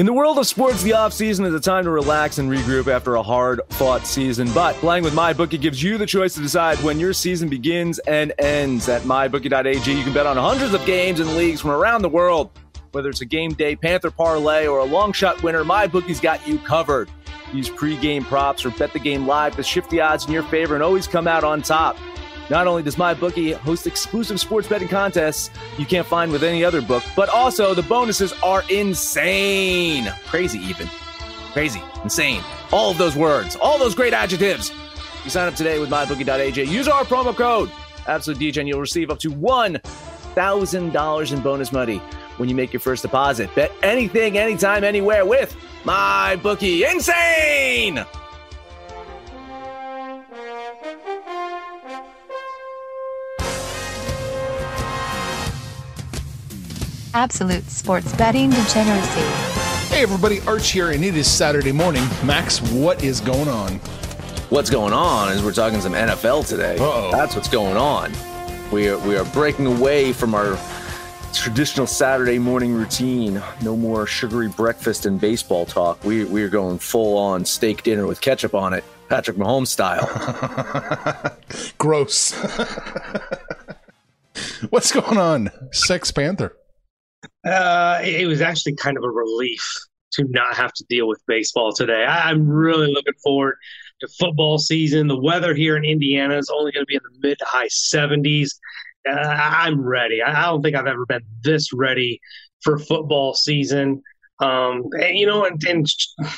In the world of sports, the offseason is a time to relax and regroup after a hard fought season. But playing with MyBookie gives you the choice to decide when your season begins and ends. At MyBookie.ag, you can bet on hundreds of games and leagues from around the world. Whether it's a game day Panther parlay or a long shot winner, MyBookie's got you covered. Use pregame props or bet the game live to shift the odds in your favor and always come out on top. Not only does MyBookie host exclusive sports betting contests you can't find with any other book, but also the bonuses are insane. Crazy, even. Crazy, insane. All of those words, all those great adjectives. You sign up today with mybookie.ag. Use our promo code, Absolute and you'll receive up to $1,000 in bonus money when you make your first deposit. Bet anything, anytime, anywhere with MyBookie. Insane! Absolute sports betting degeneracy. Hey everybody, Arch here, and it is Saturday morning. Max, what is going on? What's going on is we're talking some NFL today. Uh-oh. That's what's going on. We are, we are breaking away from our traditional Saturday morning routine. No more sugary breakfast and baseball talk. We, we are going full on steak dinner with ketchup on it, Patrick Mahomes style. Gross. What's going on, Sex Panther? Uh, it was actually kind of a relief to not have to deal with baseball today. I, I'm really looking forward to football season. The weather here in Indiana is only going to be in the mid to high 70s. Uh, I'm ready. I, I don't think I've ever been this ready for football season. Um, and, you know, and, and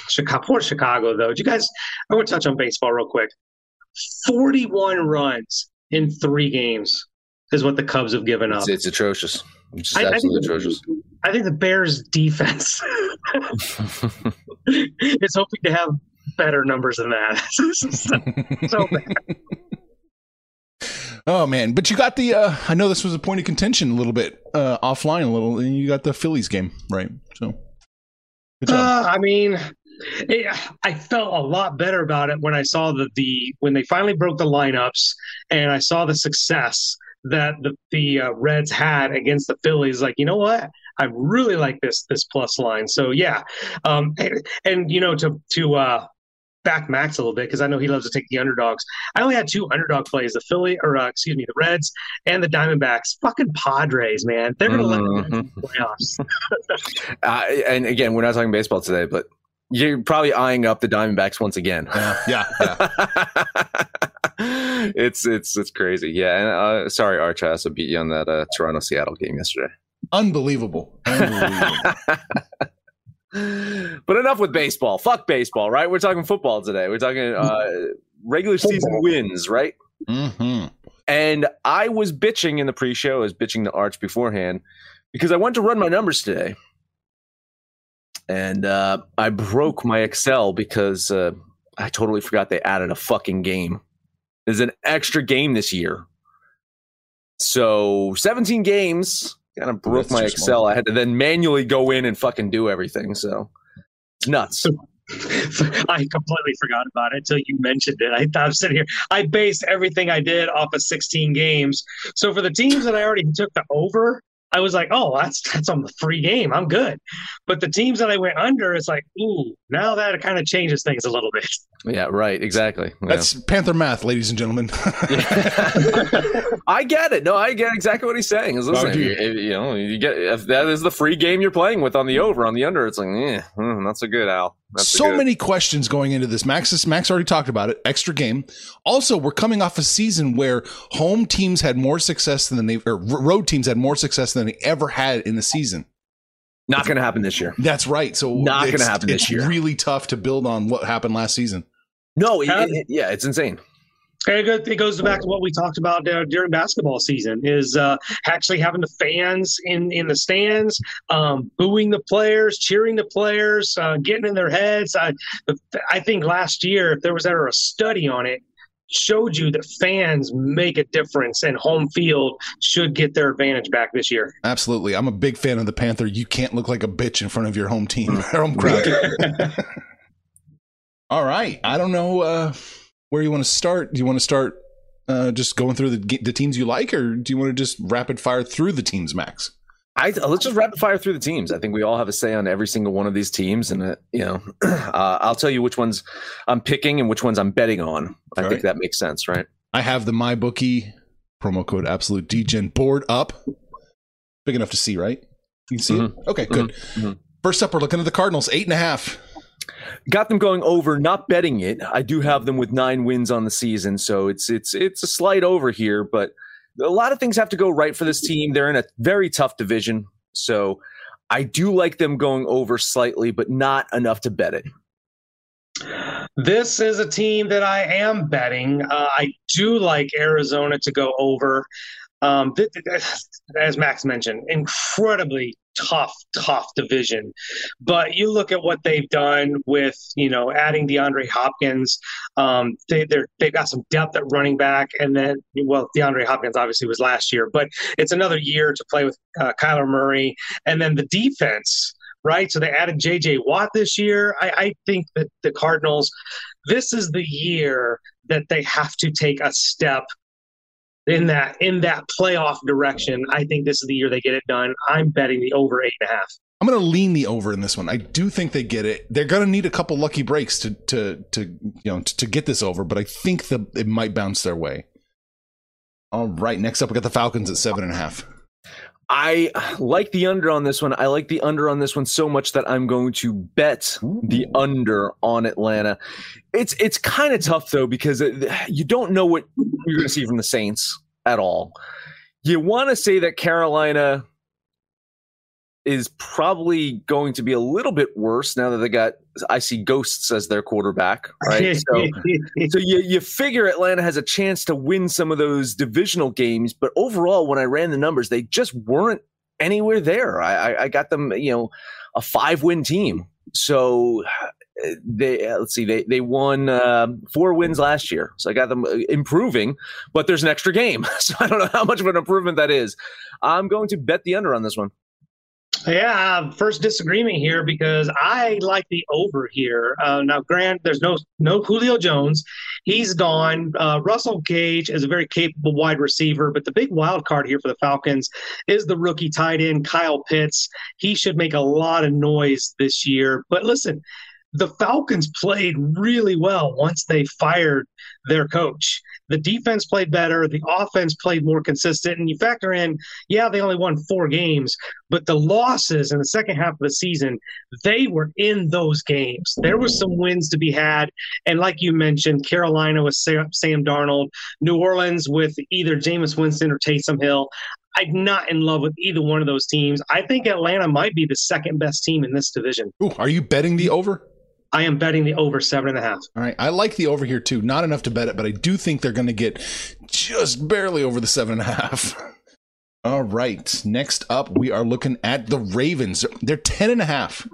Chicago, poor Chicago, though. Do you guys, I want to touch on baseball real quick. 41 runs in three games is what the Cubs have given up. It's, it's atrocious. It's just I- I think the- atrocious. I think the Bears defense is hoping to have better numbers than that. so bad. Oh man, but you got the. Uh, I know this was a point of contention a little bit uh, offline, a little, and you got the Phillies game right. So. Uh, I mean, it, I felt a lot better about it when I saw the, the when they finally broke the lineups and I saw the success that the the uh, Reds had against the Phillies. Like, you know what? I really like this this plus line. So yeah, um, and, and you know to to uh, back Max a little bit because I know he loves to take the underdogs. I only had two underdog plays: the Philly or uh, excuse me, the Reds and the Diamondbacks. Fucking Padres, man, they're gonna let them in the playoffs. Uh, and again, we're not talking baseball today, but you're probably eyeing up the Diamondbacks once again. yeah, yeah, yeah. it's it's it's crazy. Yeah, and uh, sorry, Arch, I also beat you on that uh, Toronto Seattle game yesterday. Unbelievable. Unbelievable. but enough with baseball. Fuck baseball, right? We're talking football today. We're talking uh, regular season wins, right? hmm And I was bitching in the pre-show, I was bitching to Arch beforehand because I went to run my numbers today, and uh, I broke my Excel because uh, I totally forgot they added a fucking game. There's an extra game this year, so 17 games. Kind of broke That's my Excel. small. I had to then manually go in and fucking do everything. So it's nuts. I completely forgot about it until you mentioned it. I thought I'm sitting here. I based everything I did off of 16 games. So for the teams that I already took the over, I was like, oh, that's that's on the free game. I'm good. But the teams that I went under, it's like, ooh, now that kind of changes things a little bit. Yeah, right. Exactly. Yeah. That's Panther math, ladies and gentlemen. I get it. No, I get exactly what he's saying. Is listen, Oh, you? you know, you get if that is the free game you're playing with on the over, on the under, it's like, eh, hmm, not so good, Al. Not so good. many questions going into this. Max, Max already talked about it. Extra game. Also, we're coming off a season where home teams had more success than they, or road teams had more success than they ever had in the season. Not going to happen this year. That's right. So Not gonna happen this it's year. really tough to build on what happened last season. No, it, it- it- yeah, it's insane. And it it goes back to what we talked about uh, during basketball season is uh, actually having the fans in, in the stands, um, booing the players, cheering the players, uh, getting in their heads. I, I think last year, if there was ever a study on it, showed you that fans make a difference and home field should get their advantage back this year. Absolutely. I'm a big fan of the Panther. You can't look like a bitch in front of your home team, home crowd. All right. I don't know uh, where you want to start. Do you want to start uh, just going through the, the teams you like, or do you want to just rapid fire through the teams, Max? I let's just rapid fire through the teams. I think we all have a say on every single one of these teams, and uh, you know, uh, I'll tell you which ones I'm picking and which ones I'm betting on. I All think right. that makes sense, right? I have the MyBookie promo code Absolute DGen board up. Big enough to see, right? You can see it? Okay, good. mhm. First up, we're looking at the Cardinals, eight and a half. Got them going over, not betting it. I do have them with nine wins on the season, so it's it's it's a slight over here, but a lot of things have to go right for this team. They're in a very tough division, so I do like them going over slightly, but not enough to bet it. This is a team that I am betting. Uh, I do like Arizona to go over. Um, th- th- as Max mentioned, incredibly tough, tough division. But you look at what they've done with, you know, adding DeAndre Hopkins. Um, they, they're, they've got some depth at running back, and then, well, DeAndre Hopkins obviously was last year, but it's another year to play with uh, Kyler Murray, and then the defense. Right, so they added J.J. Watt this year. I, I think that the Cardinals, this is the year that they have to take a step in that in that playoff direction. I think this is the year they get it done. I'm betting the over eight and a half. I'm going to lean the over in this one. I do think they get it. They're going to need a couple lucky breaks to to to you know to, to get this over, but I think the it might bounce their way. All right, next up we got the Falcons at seven and a half. I like the under on this one. I like the under on this one so much that I'm going to bet the under on Atlanta. It's it's kind of tough though because it- you don't know what you're going to see from the Saints at all. You want to say that Carolina is probably going to be a little bit worse now that they got I see ghosts as their quarterback, right? So so you, you figure Atlanta has a chance to win some of those divisional games, but overall, when I ran the numbers, they just weren't anywhere there. I, I, I got them, you know, a five win team. So they uh, let's see, they they won uh, four wins last year, so I got them uh, improving. But there's an extra game, so I don't know how much of an improvement that is. I'm going to bet the under on this one. Yeah, first disagreement here because I like the over here. Uh, now, Grant, there's no no Julio Jones, he's gone. Uh, Russell Gage is a very capable wide receiver, but the big wild card here for the Falcons is the rookie tight end Kyle Pitts. He should make a lot of noise this year. But listen, the Falcons played really well once they fired their coach. The defense played better. The offense played more consistent. And you factor in, yeah, they only won four games, but the losses in the second half of the season, they were in those games. There was some wins to be had. And like you mentioned, Carolina with Sam, Sam Darnold, New Orleans with either Jameis Winston or Taysom Hill. I'm not in love with either one of those teams. I think Atlanta might be the second best team in this division. Ooh, are you betting the over? I am betting the over seven and a half. All right, I like the over here too. Not enough to bet it, but I do think they're going to get just barely over the seven and a half. All right, next up we are looking at the Ravens. They're ten and a half.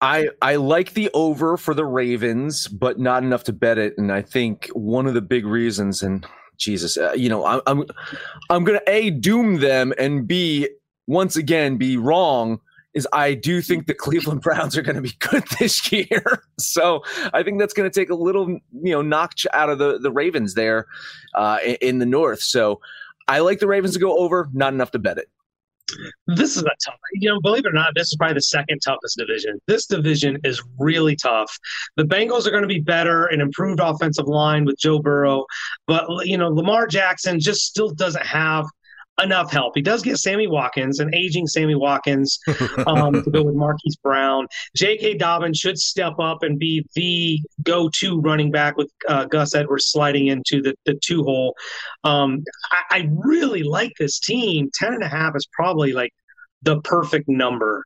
I I like the over for the Ravens, but not enough to bet it. And I think one of the big reasons, and Jesus, uh, you know, I'm I'm I'm gonna a doom them and b once again be wrong. Is I do think the Cleveland Browns are going to be good this year, so I think that's going to take a little, you know, notch out of the the Ravens there uh, in, the North. So I like the Ravens to go over, not enough to bet it. This is a tough. You know, believe it or not, this is probably the second toughest division. This division is really tough. The Bengals are going to be better, an improved offensive line with Joe Burrow, but you know, Lamar Jackson just still doesn't have enough help. He does get Sammy Watkins, an aging Sammy Watkins, um, to go with Marquise Brown. J.K. Dobbins should step up and be the go-to running back with uh, Gus Edwards sliding into the, the two hole. Um, I, I really like this team. Ten and a half is probably like the perfect number.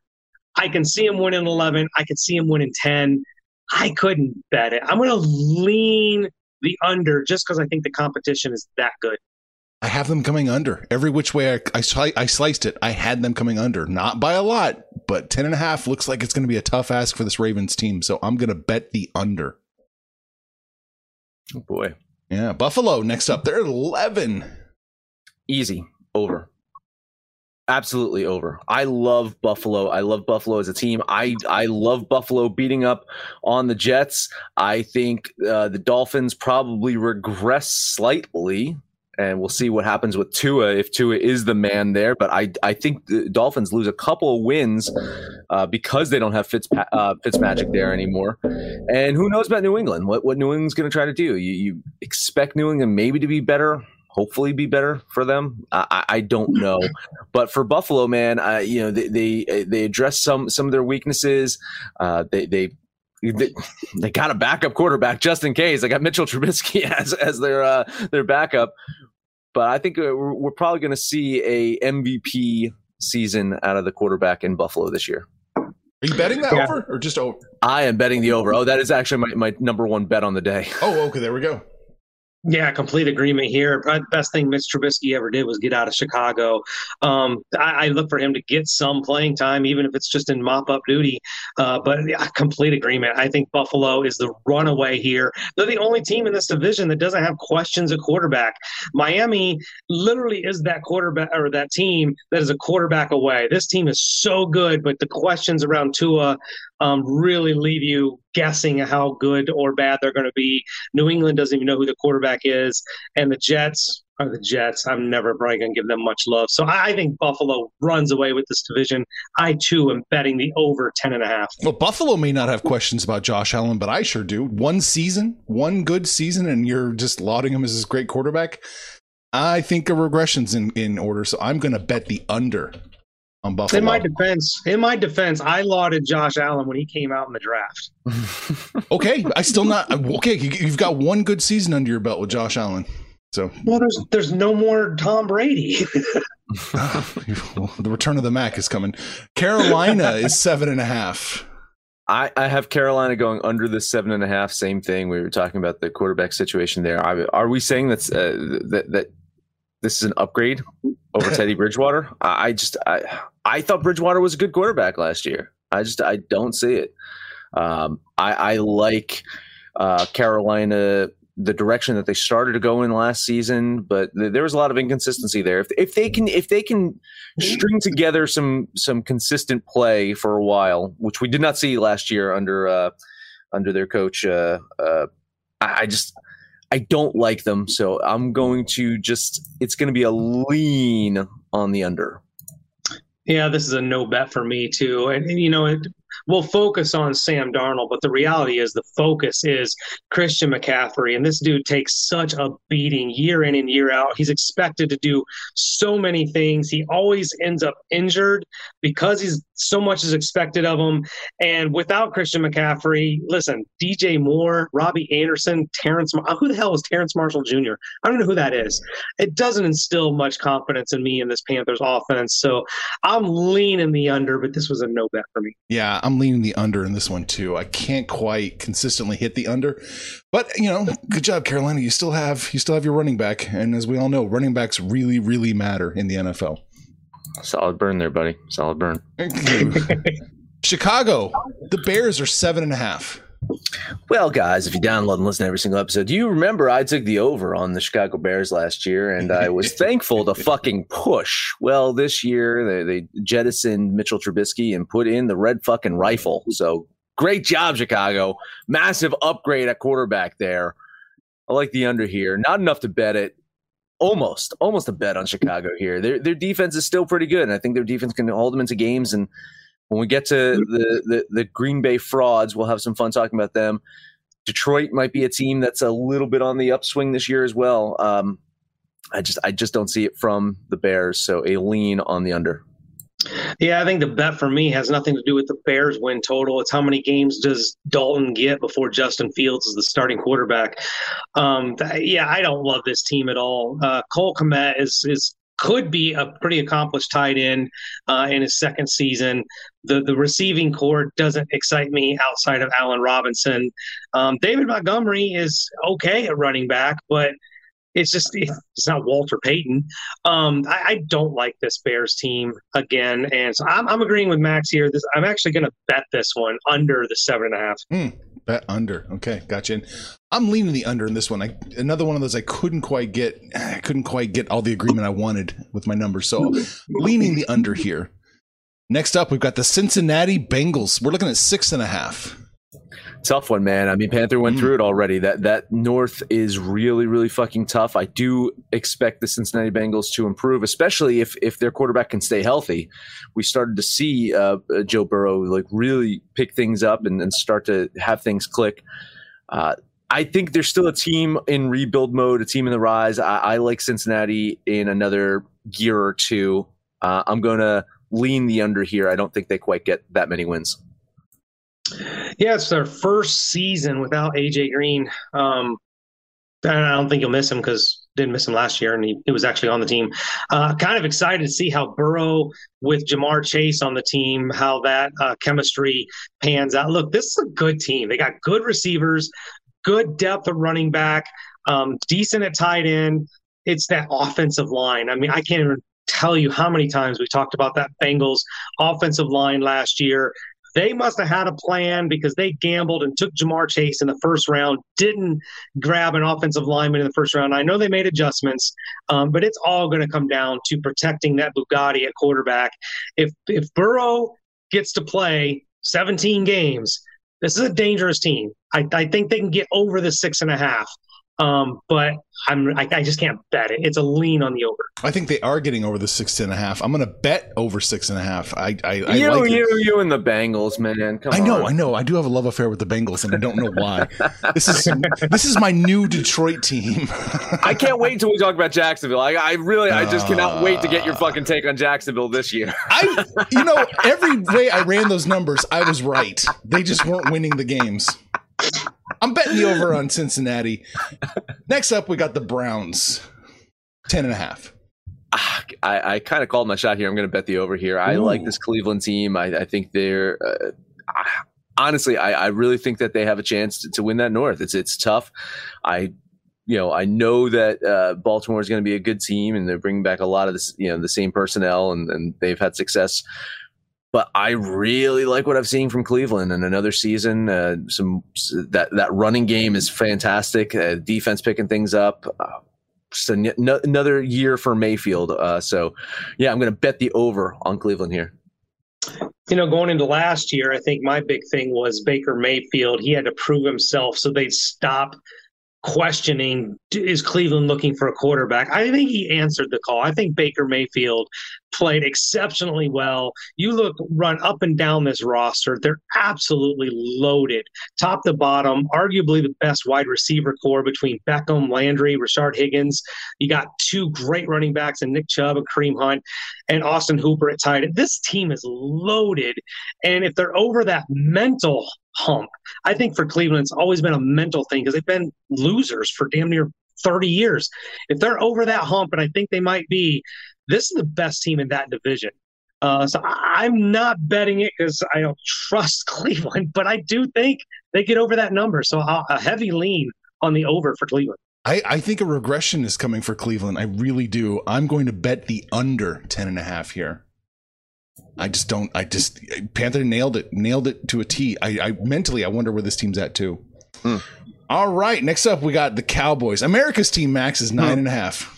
I can see him winning 11. I can see him winning 10. I couldn't bet it. I'm going to lean the under just because I think the competition is that good. I have them coming under every which way I, I, I, sliced it. I had them coming under, not by a lot, but 10 and a half looks like it's going to be a tough ask for this Ravens team. So I'm going to bet the under. Oh boy. Yeah. Buffalo next up. They're 11. Easy. Over. Absolutely over. I love Buffalo. I love Buffalo as a team. I I love Buffalo beating up on the Jets. I think uh, the Dolphins probably regress slightly and we'll see what happens with Tua if Tua is the man there. But I I think the Dolphins lose a couple of wins uh, because they don't have Fitz uh, Fitzmagic there anymore. And who knows about New England? What what New England's going to try to do? You, you expect New England maybe to be better. Hopefully, be better for them. I, I don't know, but for Buffalo, man, you know they, they they address some some of their weaknesses. Uh, they they they, they got a backup quarterback just in case. They got Mitchell Trubisky as as their uh, their backup, but I think uh, we're, we're probably going to see a MVP season out of the quarterback in Buffalo this year. Are you betting that yeah. over or just over? I am betting the over. Oh, that is actually my, my number one bet on the day. Oh, okay. There we go. Yeah, complete agreement here. Best thing Mitch Trubisky ever did was get out of Chicago. Um, I, I, look for him to get some playing time, even if it's just in mop up duty. Uh, but yeah, complete agreement. I think Buffalo is the runaway here. They're the only team in this division that doesn't have questions at quarterback. Miami literally is that quarterback or that team that is a quarterback away. This team is so good, but the questions around Tua um, really leave you guessing how good or bad they're going to be. New England doesn't even know who the quarterback is, and the Jets are the Jets. I'm never probably going to give them much love. So I think Buffalo runs away with this division. I too am betting the over 10 and a half. Well, Buffalo may not have questions about Josh Allen, but I sure do. One season, one good season, and you're just lauding him as this great quarterback. I think a regression's in, in order, so I'm going to bet the under on Buffalo. In my defense, in my defense, I lauded Josh Allen when he came out in the draft. okay, I still not okay. You've got one good season under your belt with Josh Allen. So well, there's there's no more Tom Brady. the return of the Mac is coming. Carolina is seven and a half. I, I have Carolina going under the seven and a half. Same thing. We were talking about the quarterback situation there. Are, are we saying that's uh, that that this is an upgrade over Teddy Bridgewater? I, I just I I thought Bridgewater was a good quarterback last year. I just I don't see it. Um, I, I like uh, Carolina the direction that they started to go in last season, but th- there was a lot of inconsistency there. If, if they can if they can string together some some consistent play for a while, which we did not see last year under uh, under their coach, uh, uh, I, I just I don't like them. So I'm going to just it's going to be a lean on the under. Yeah, this is a no bet for me too. And, and you know, it, we'll focus on Sam Darnold, but the reality is the focus is Christian McCaffrey. And this dude takes such a beating year in and year out. He's expected to do so many things. He always ends up injured because he's so much is expected of him. And without Christian McCaffrey, listen, DJ Moore, Robbie Anderson, Terrence, who the hell is Terrence Marshall Jr.? I don't know who that is. It doesn't instill much confidence in me in this Panthers offense. So I'm leaning the under, but this was a no bet for me. Yeah, I'm leaning the under in this one too. I can't quite consistently hit the under, but you know, good job, Carolina. You still have you still have your running back, and as we all know, running backs really really matter in the NFL. Solid burn there, buddy. Solid burn. Chicago, the Bears are seven and a half. Well, guys, if you download and listen to every single episode, do you remember I took the over on the Chicago Bears last year, and I was thankful to fucking push. Well, this year they, they jettisoned Mitchell Trubisky and put in the red fucking rifle. So great job, Chicago! Massive upgrade at quarterback there. I like the under here. Not enough to bet it. almost almost a bet on Chicago here. Their their defense is still pretty good, and I think their defense can hold them into games. And when we get to the the, the Green Bay frauds, we'll have some fun talking about them. Detroit might be a team that's a little bit on the upswing this year as well. Um, I just I just don't see it from the Bears, so a lean on the under. Yeah, I think the bet for me has nothing to do with the Bears win total. It's how many games does Dalton get before Justin Fields is the starting quarterback. Um, yeah, I don't love this team at all. Uh, Cole Kmet is is could be a pretty accomplished tight end uh, in his second season. The the receiving corps doesn't excite me outside of Allen Robinson. Um, David Montgomery is okay at running back, but it's just it's not Walter Payton. Um, I, I, don't like this Bears team again, and so I'm, I'm agreeing with Max here. This I'm actually going to bet this one under the seven and a half. Mm, bet under. Okay, gotcha. And I'm leaning the under in this one. I, another one of those I couldn't quite get. I couldn't quite get all the agreement I wanted with my numbers, so leaning the under here. Next up, we've got the Cincinnati Bengals. We're looking at six and a half tough one, man. I mean, Panther went mm. through it already. That that North is really, really fucking tough. I do expect the Cincinnati Bengals to improve, especially if if their quarterback can stay healthy. We started to see uh, Joe Burrow like really pick things up and, and start to have things click. Uh, I think there's still a team in rebuild mode, a team in the rise. I, I like Cincinnati in another gear or two. Uh, I'm going to lean the under here. I don't think they quite get that many wins. Yeah, it's their first season without AJ Green. Um, and I don't think you'll miss him because didn't miss him last year, and he, he was actually on the team. Uh, kind of excited to see how Burrow with Ja'Marr Chase on the team, how that uh, chemistry pans out. Look, this is a good team. They got good receivers, good depth of running back, um, decent at tight end. It's that offensive line. I mean, I can't even tell you how many times we talked about that Bengals offensive line last year they must have had a plan because they gambled and took Ja'Marr Chase in the first round, didn't grab an offensive lineman in the first round. I know they made adjustments, um, but it's all going to come down to protecting that Bugatti at quarterback. If if Burrow gets to play 17 games, this is a dangerous team. I, I think they can get over the six and a half. Um, but I'm I, I, just can't bet it. It's a lean on the over. I think they are getting over the six and a half. I'm going to bet over six and a half. I I, I you like you it. you and the Bengals, man. Come I know, on. I know. I do have a love affair with the Bengals, and I don't know why. this is this is my new Detroit team. I can't wait until we talk about Jacksonville. I, I really I just cannot wait to get your fucking take on Jacksonville this year. I you know every way I ran those numbers, I was right. They just weren't winning the games. I'm betting the over on Cincinnati. Next up, we got the Browns, 10 and a half. Ah, I, I kind of called my shot here. I'm going to bet the over here. I Ooh. like this Cleveland team. I, I think they're uh, honestly, I, I, really think that they have a chance to, to, win that North. It's it's tough. I you know I know that uh, Baltimore is going to be a good team, and they're bringing back a lot of this you know the same personnel, and, and they've had success but I really like what I've seen from Cleveland in another season. Uh, some that that running game is fantastic. Uh, defense picking things up. Uh, n- another year for Mayfield. Uh, so, yeah, I'm going to bet the over on Cleveland here. You know, going into last year, I think my big thing was Baker Mayfield. He had to prove himself, so they'd stop questioning is Cleveland looking for a quarterback? I think he answered the call. I think Baker Mayfield played exceptionally well. You look run up and down this roster, they're absolutely loaded, top to bottom, arguably the best wide receiver corps between Beckham, Landry, Rashard Higgins. You got two great running backs and Nick Chubb and Kareem Hunt and Austin Hooper at tight end. This team is loaded. And if they're over that mental hump. I think for Cleveland, it's always been a mental thing because they've been losers for damn near 30 years. If they're over that hump, and I think they might be, this is the best team in that division. Uh, so I'm not betting it because I don't trust Cleveland, but I do think they get over that number. So a heavy lean on the over for Cleveland. I, I think a regression is coming for Cleveland. I really do. I'm going to bet the under 10 and a half here. I just don't. I just Panther nailed it, nailed it to a T. I, I mentally, I wonder where this team's at too. Hmm. All right, next up we got the Cowboys. America's team max is nine hmm. and a half.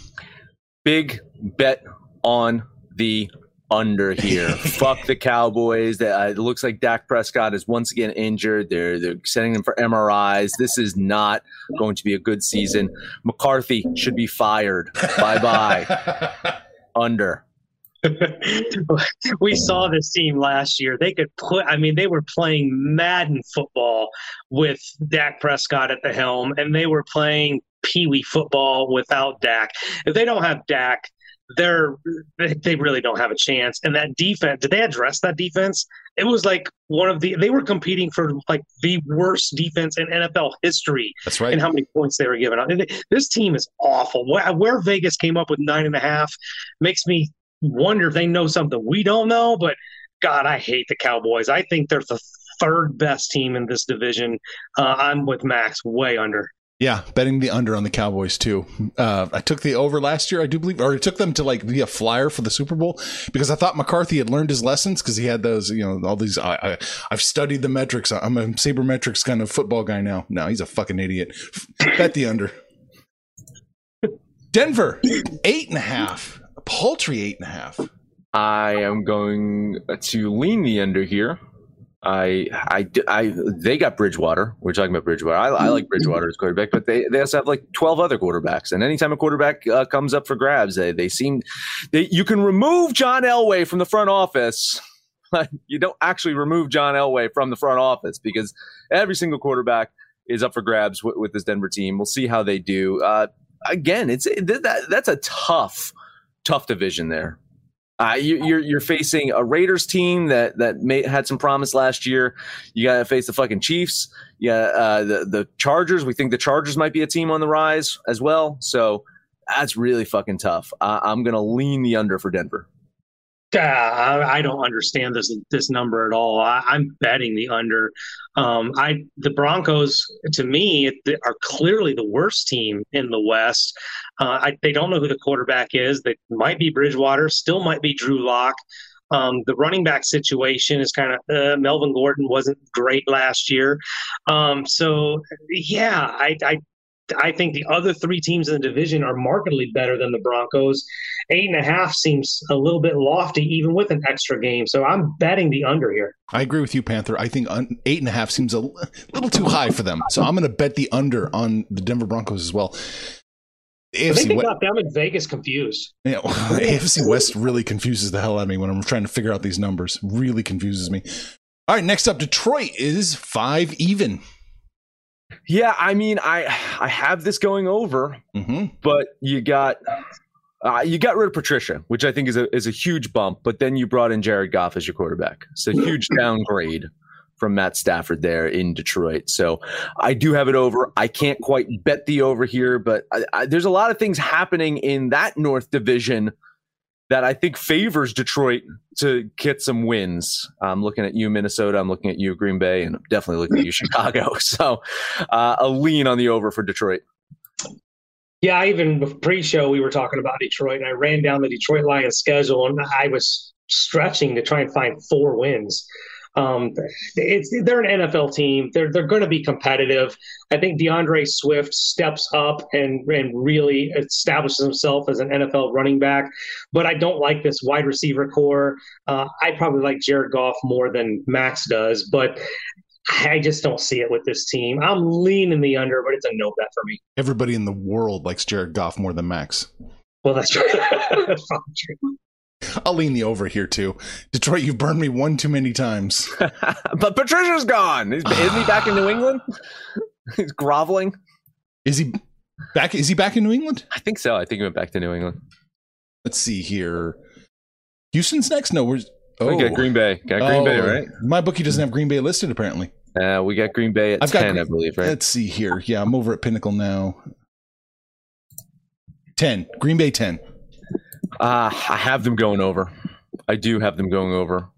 Big bet on the under here. Fuck the Cowboys. That uh, it looks like Dak Prescott is once again injured. They're they're sending him for MRIs. This is not going to be a good season. McCarthy should be fired. Bye bye. under. we saw this team last year. They could put, I mean, they were playing Madden football with Dak Prescott at the helm, and they were playing Pee Wee football without Dak. If they don't have Dak, they're they really don't have a chance. And that defense, did they address that defense? It was like one of the they were competing for like the worst defense in NFL history. That's right. And how many points they were giving out. This team is awful. Where Vegas came up with nine and a half makes me wonder if they know something we don't know. But God, I hate the Cowboys. I think they're the third best team in this division. Uh, I'm with Max way under. Yeah, betting the under on the Cowboys too. Uh, I took the over last year, I do believe, or I took them to like be a flyer for the Super Bowl because I thought McCarthy had learned his lessons because he had those, you know, all these. I, I have studied the metrics. I'm a sabermetrics kind of football guy now. No, he's a fucking idiot. Bet the under. Denver eight and a half, a paltry eight and a half. I am going to lean the under here. I, I, I, they got Bridgewater. We're talking about Bridgewater. I, I like Bridgewater as quarterback, but they, they also have like 12 other quarterbacks. And anytime a quarterback uh, comes up for grabs, they, they seem, they, you can remove John Elway from the front office. But you don't actually remove John Elway from the front office because every single quarterback is up for grabs with, with this Denver team. We'll see how they do. Uh, again, it's that, that's a tough, tough division there. Uh, you, are you're, you're facing a Raiders team that that may, had some promise last year. You got to face the fucking Chiefs. Yeah, uh, the the Chargers. We think the Chargers might be a team on the rise as well. So that's really fucking tough. I'm gonna lean the under for Denver. I, I don't understand this this number at all. I, am betting the under. Um, I the Broncos to me are clearly the worst team in the West. Uh, I, they don't know who the quarterback is. They might be Bridgewater, still might be Drew Lock. Um, the running back situation is kind of uh, Melvin Gordon wasn't great last year. Um, so yeah, I, I I think the other three teams in the division are markedly better than the Broncos. Eight and a half seems a little bit lofty, even with an extra game. So I'm betting the under here. I agree with you, Panther. I think eight and a half seems a little too high for them. So I'm going to bet the under on the Denver Broncos as well. AFC I think they got them in Vegas confused. Yeah, well, AFC West really confuses the hell out of me when I'm trying to figure out these numbers. Really confuses me. All right, next up, Detroit is five even. Yeah, I mean, I I have this going over, mm-hmm. but you got uh, you got rid of Patricia, which I think is a is a huge bump. But then you brought in Jared Goff as your quarterback. It's a huge downgrade from Matt Stafford there in Detroit. So I do have it over. I can't quite bet the over here, but I, I, there's a lot of things happening in that North Division that I think favors Detroit to get some wins. I'm looking at you, Minnesota. I'm looking at you, Green Bay, and I'm definitely looking at you, Chicago. So uh, a lean on the over for Detroit. Yeah, even pre-show we were talking about Detroit, and I ran down the Detroit Lions schedule, and I was stretching to try and find four wins. Um, it's they're an NFL team. They're they're going to be competitive. I think DeAndre Swift steps up and and really establishes himself as an NFL running back. But I don't like this wide receiver corps. Uh, I probably like Jared Goff more than Max does, but. I just don't see it with this team. I'm leaning the under, but it's a no bet for me. Everybody in the world likes Jared Goff more than Max. Well, that's true. I'll lean the over here too. Detroit, you've burned me one too many times. but Patricia's gone. Is, isn't he back in New England? He's groveling. Is he back? Is he back in New England? I think so. I think he went back to New England. Let's see here. Houston's next. No, where's oh we got Green Bay. Got Green oh, Bay, right? My bookie doesn't have Green Bay listed apparently. Uh, we got Green Bay at I've 10, got, I believe, right? Let's see here. Yeah, I'm over at Pinnacle now. 10. Green Bay 10. Uh, I have them going over. I do have them going over.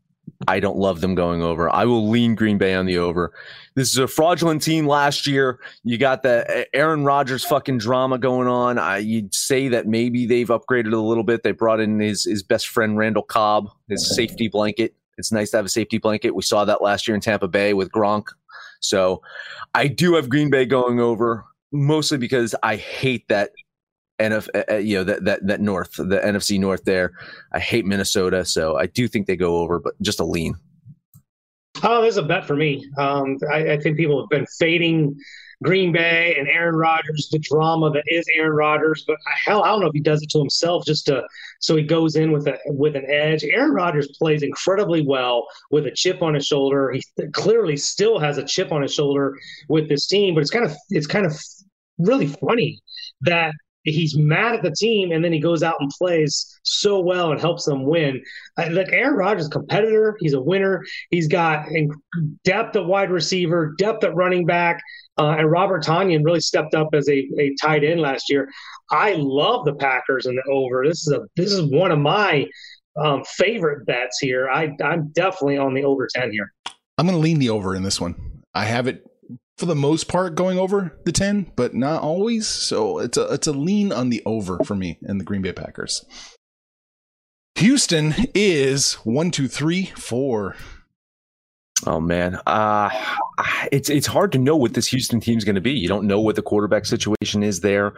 I don't love them going over. I will lean Green Bay on the over. This is a fraudulent team last year. You got the Aaron Rodgers fucking drama going on. I, you'd say that maybe they've upgraded a little bit. They brought in his, his best friend, Randall Cobb, his safety blanket. It's nice to have a safety blanket. We saw that last year in Tampa Bay with Gronk. So I do have Green Bay going over, mostly because I hate that NF, uh, uh, you know that that that North, the NFC North. There, I hate Minnesota, so I do think they go over, but just a lean. Oh, there's a bet for me. Um, I, I, think people have been fading Green Bay and Aaron Rodgers, the drama that is Aaron Rodgers. But hell, I don't know if he does it to himself just to so he goes in with a with an edge. Aaron Rodgers plays incredibly well with a chip on his shoulder. He clearly still has a chip on his shoulder with this team, but it's kind of it's kind of really funny that he's mad at the team and then he goes out and plays so well and helps them win. Uh, like Aaron Rodgers, competitor, he's a winner. He's got depth at wide receiver, depth at running back, uh, and Robert Tonyan really stepped up as a, a tight end last year. I love the Packers and the over. This is a this is one of my um, favorite bets here. I I'm definitely on the over ten here. I'm going to lean the over in this one. I have it for the most part going over the 10, but not always. So it's a it's a lean on the over for me and the Green Bay Packers. Houston is one, two, three, four. Oh man, uh, it's it's hard to know what this Houston team is going to be. You don't know what the quarterback situation is there.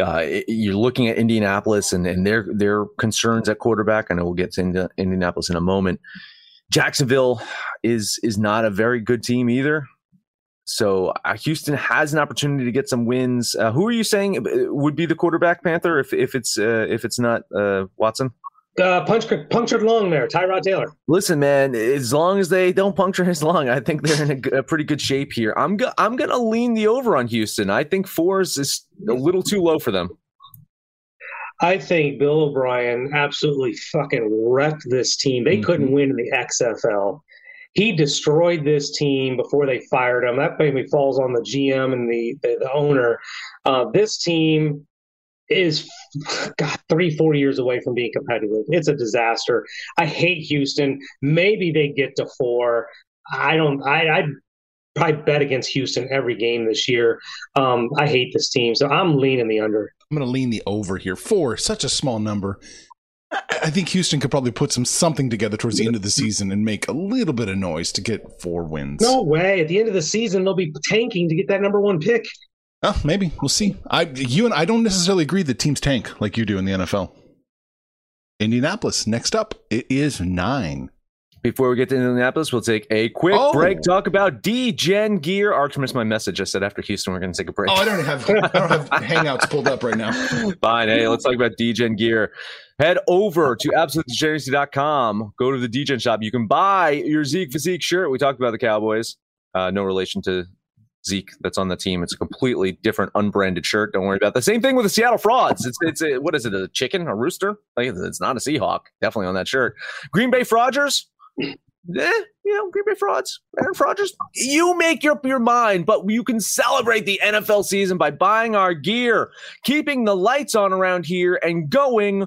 Uh, you're looking at Indianapolis and, and their their concerns at quarterback. I know we'll get to Indianapolis in a moment. Jacksonville is is not a very good team either. So uh, Houston has an opportunity to get some wins. Uh, who are you saying uh, would be the quarterback Panther if if it's uh, if it's not uh, Watson? Uh, punctured, punctured lung there, Tyrod Taylor. Listen, man, as long as they don't puncture his lung, I think they're in a, a pretty good shape here. I'm go- I'm gonna lean the over on Houston. I think four is, is a little too low for them. I think Bill O'Brien absolutely fucking wrecked this team. They mm-hmm. couldn't win in the XFL he destroyed this team before they fired him. That maybe falls on the GM and the the, the owner. Uh, this team is three four years away from being competitive. It's a disaster. I hate Houston. Maybe they get to four. I don't. I I probably bet against Houston every game this year. Um, I hate this team, so I'm leaning the under. I'm going to lean the over here. Four, such a small number. I think Houston could probably put some something together towards the end of the season and make a little bit of noise to get four wins. No way! At the end of the season, they'll be tanking to get that number one pick. Oh, maybe we'll see. I, you and I don't necessarily agree that teams tank like you do in the NFL. Indianapolis next up. It is nine. Before we get to Indianapolis, we'll take a quick oh. break. Talk about DGen gear. Artemis, my message. I said after Houston, we're going to take a break. Oh, I don't have I don't have Hangouts pulled up right now. Fine. Hey, let's talk about DGen gear. Head over to absolutedegeneracy.com. Go to the DGen shop. You can buy your Zeke Physique shirt. We talked about the Cowboys. Uh, no relation to Zeke that's on the team. It's a completely different unbranded shirt. Don't worry about that. Same thing with the Seattle Frauds. It's it's a, what is it? A chicken? A rooster? It's not a Seahawk. Definitely on that shirt. Green Bay Frauders eh, you know, Green Bay frauds, Aaron Rodgers. You make up your mind, but you can celebrate the NFL season by buying our gear, keeping the lights on around here, and going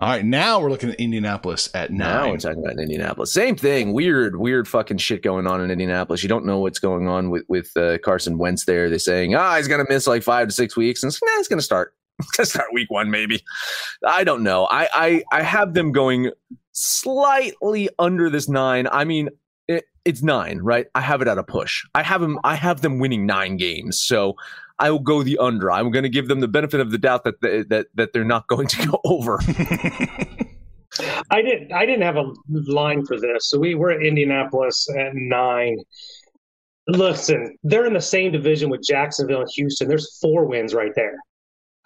All right, now we're looking at Indianapolis at nine. Now we're talking about Indianapolis. Same thing. Weird, weird fucking shit going on in Indianapolis. You don't know what's going on with with uh, Carson Wentz. There, they're saying, ah, he's gonna miss like five to six weeks, and nah, he's gonna start. to start week one, maybe. I don't know. I, I I have them going slightly under this nine. I mean, it's nine, right? I have it at a push. I have them. I have them winning nine games. So I will go the under. I'm going to give them the benefit of the doubt that they, that that they're not going to go over. I didn't. I didn't have a line for this. So we were at Indianapolis at nine. Listen, they're in the same division with Jacksonville and Houston. There's four wins right there.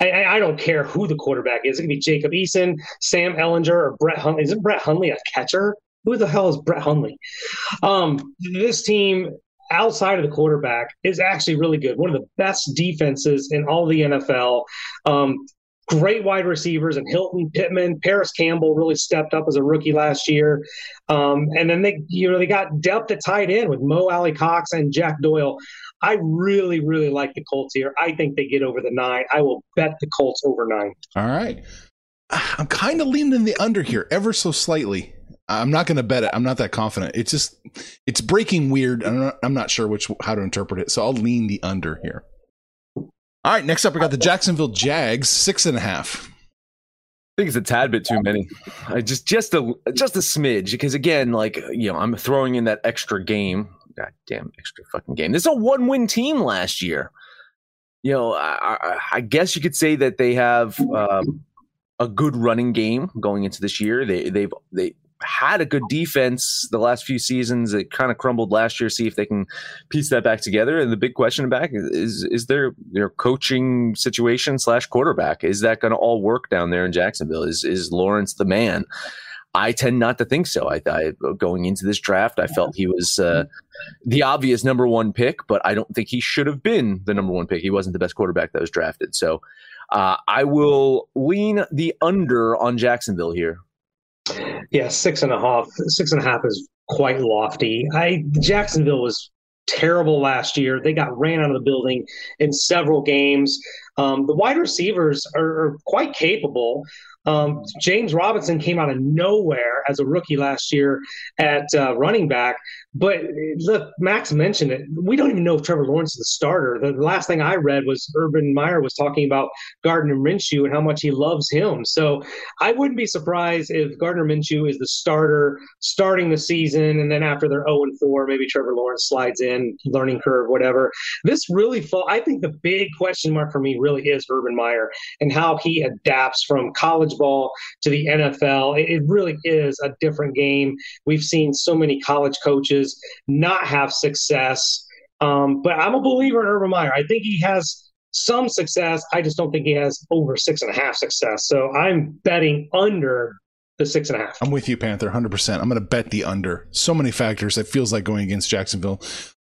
I, I, don't care who the quarterback is. It could be Jacob Eason, Sam Ehlinger, or Brett Hundley. Isn't Brett Hundley a catcher? Who the hell is Brett Hundley? Um, this team outside of the quarterback is actually really good. One of the best defenses in all the NFL. Um, great wide receivers and Hilton Pittman, Parris Campbell really stepped up as a rookie last year. Um, and then they, you know, they got depth at tight end with Mo Alie-Cox and Jack Doyle. I really, really like the Colts here. I think they get over the nine. I will bet the Colts over nine. All right. I'm kind of leaning the under here ever so slightly. I'm not going to bet it. I'm not that confident. It's just, it's breaking weird. I'm not, I'm not sure which, how to interpret it. So I'll lean the under here. All right. Next up, we got the Jacksonville Jags, six and a half. I think it's a tad bit too many. I just just a just a smidge because again, like you know, I'm throwing in that extra game. God damn extra fucking game. This is a one win team last year. You know, I, I, guess you could say that they have um, a good running game going into this year. They they've they had a good defense the last few seasons. It kind of crumbled last year. See if they can piece that back together. And the big question back is is their their coaching situation slash quarterback is that going to all work down there in Jacksonville? Is is Lawrence the man? I tend not to think so. I, I going into this draft, I felt he was uh, the obvious number one pick, but I don't think he should have been the number one pick. He wasn't the best quarterback that was drafted. So uh, I will lean the under on Jacksonville here. Yeah, six and a half. Six and a half is quite lofty. I Jacksonville was terrible last year. They got ran out of the building in several games. Um, the wide receivers are, are quite capable. Um, James Robinson came out of nowhere as a rookie last year at uh, running back. But look, Max mentioned it. We don't even know if Trevor Lawrence is the starter. The last thing I read was Urban Meyer was talking about Gardner Minshew and how much he loves him. So I wouldn't be surprised if Gardner Minshew is the starter starting the season, and then after they're 0 and 4, maybe Trevor Lawrence slides in, learning curve, whatever. This really fall. I think the big question mark for me really is Urban Meyer and how he adapts from college ball to the NFL. It, it really is a different game. We've seen so many college coaches not have success. Um, but I'm a believer in Urban Meyer. I think he has some success. I just don't think he has over six and a half success. So I'm betting under the six and a half. I'm with you, Panther, 100%. I'm going to bet the under. So many factors. It feels like going against Jacksonville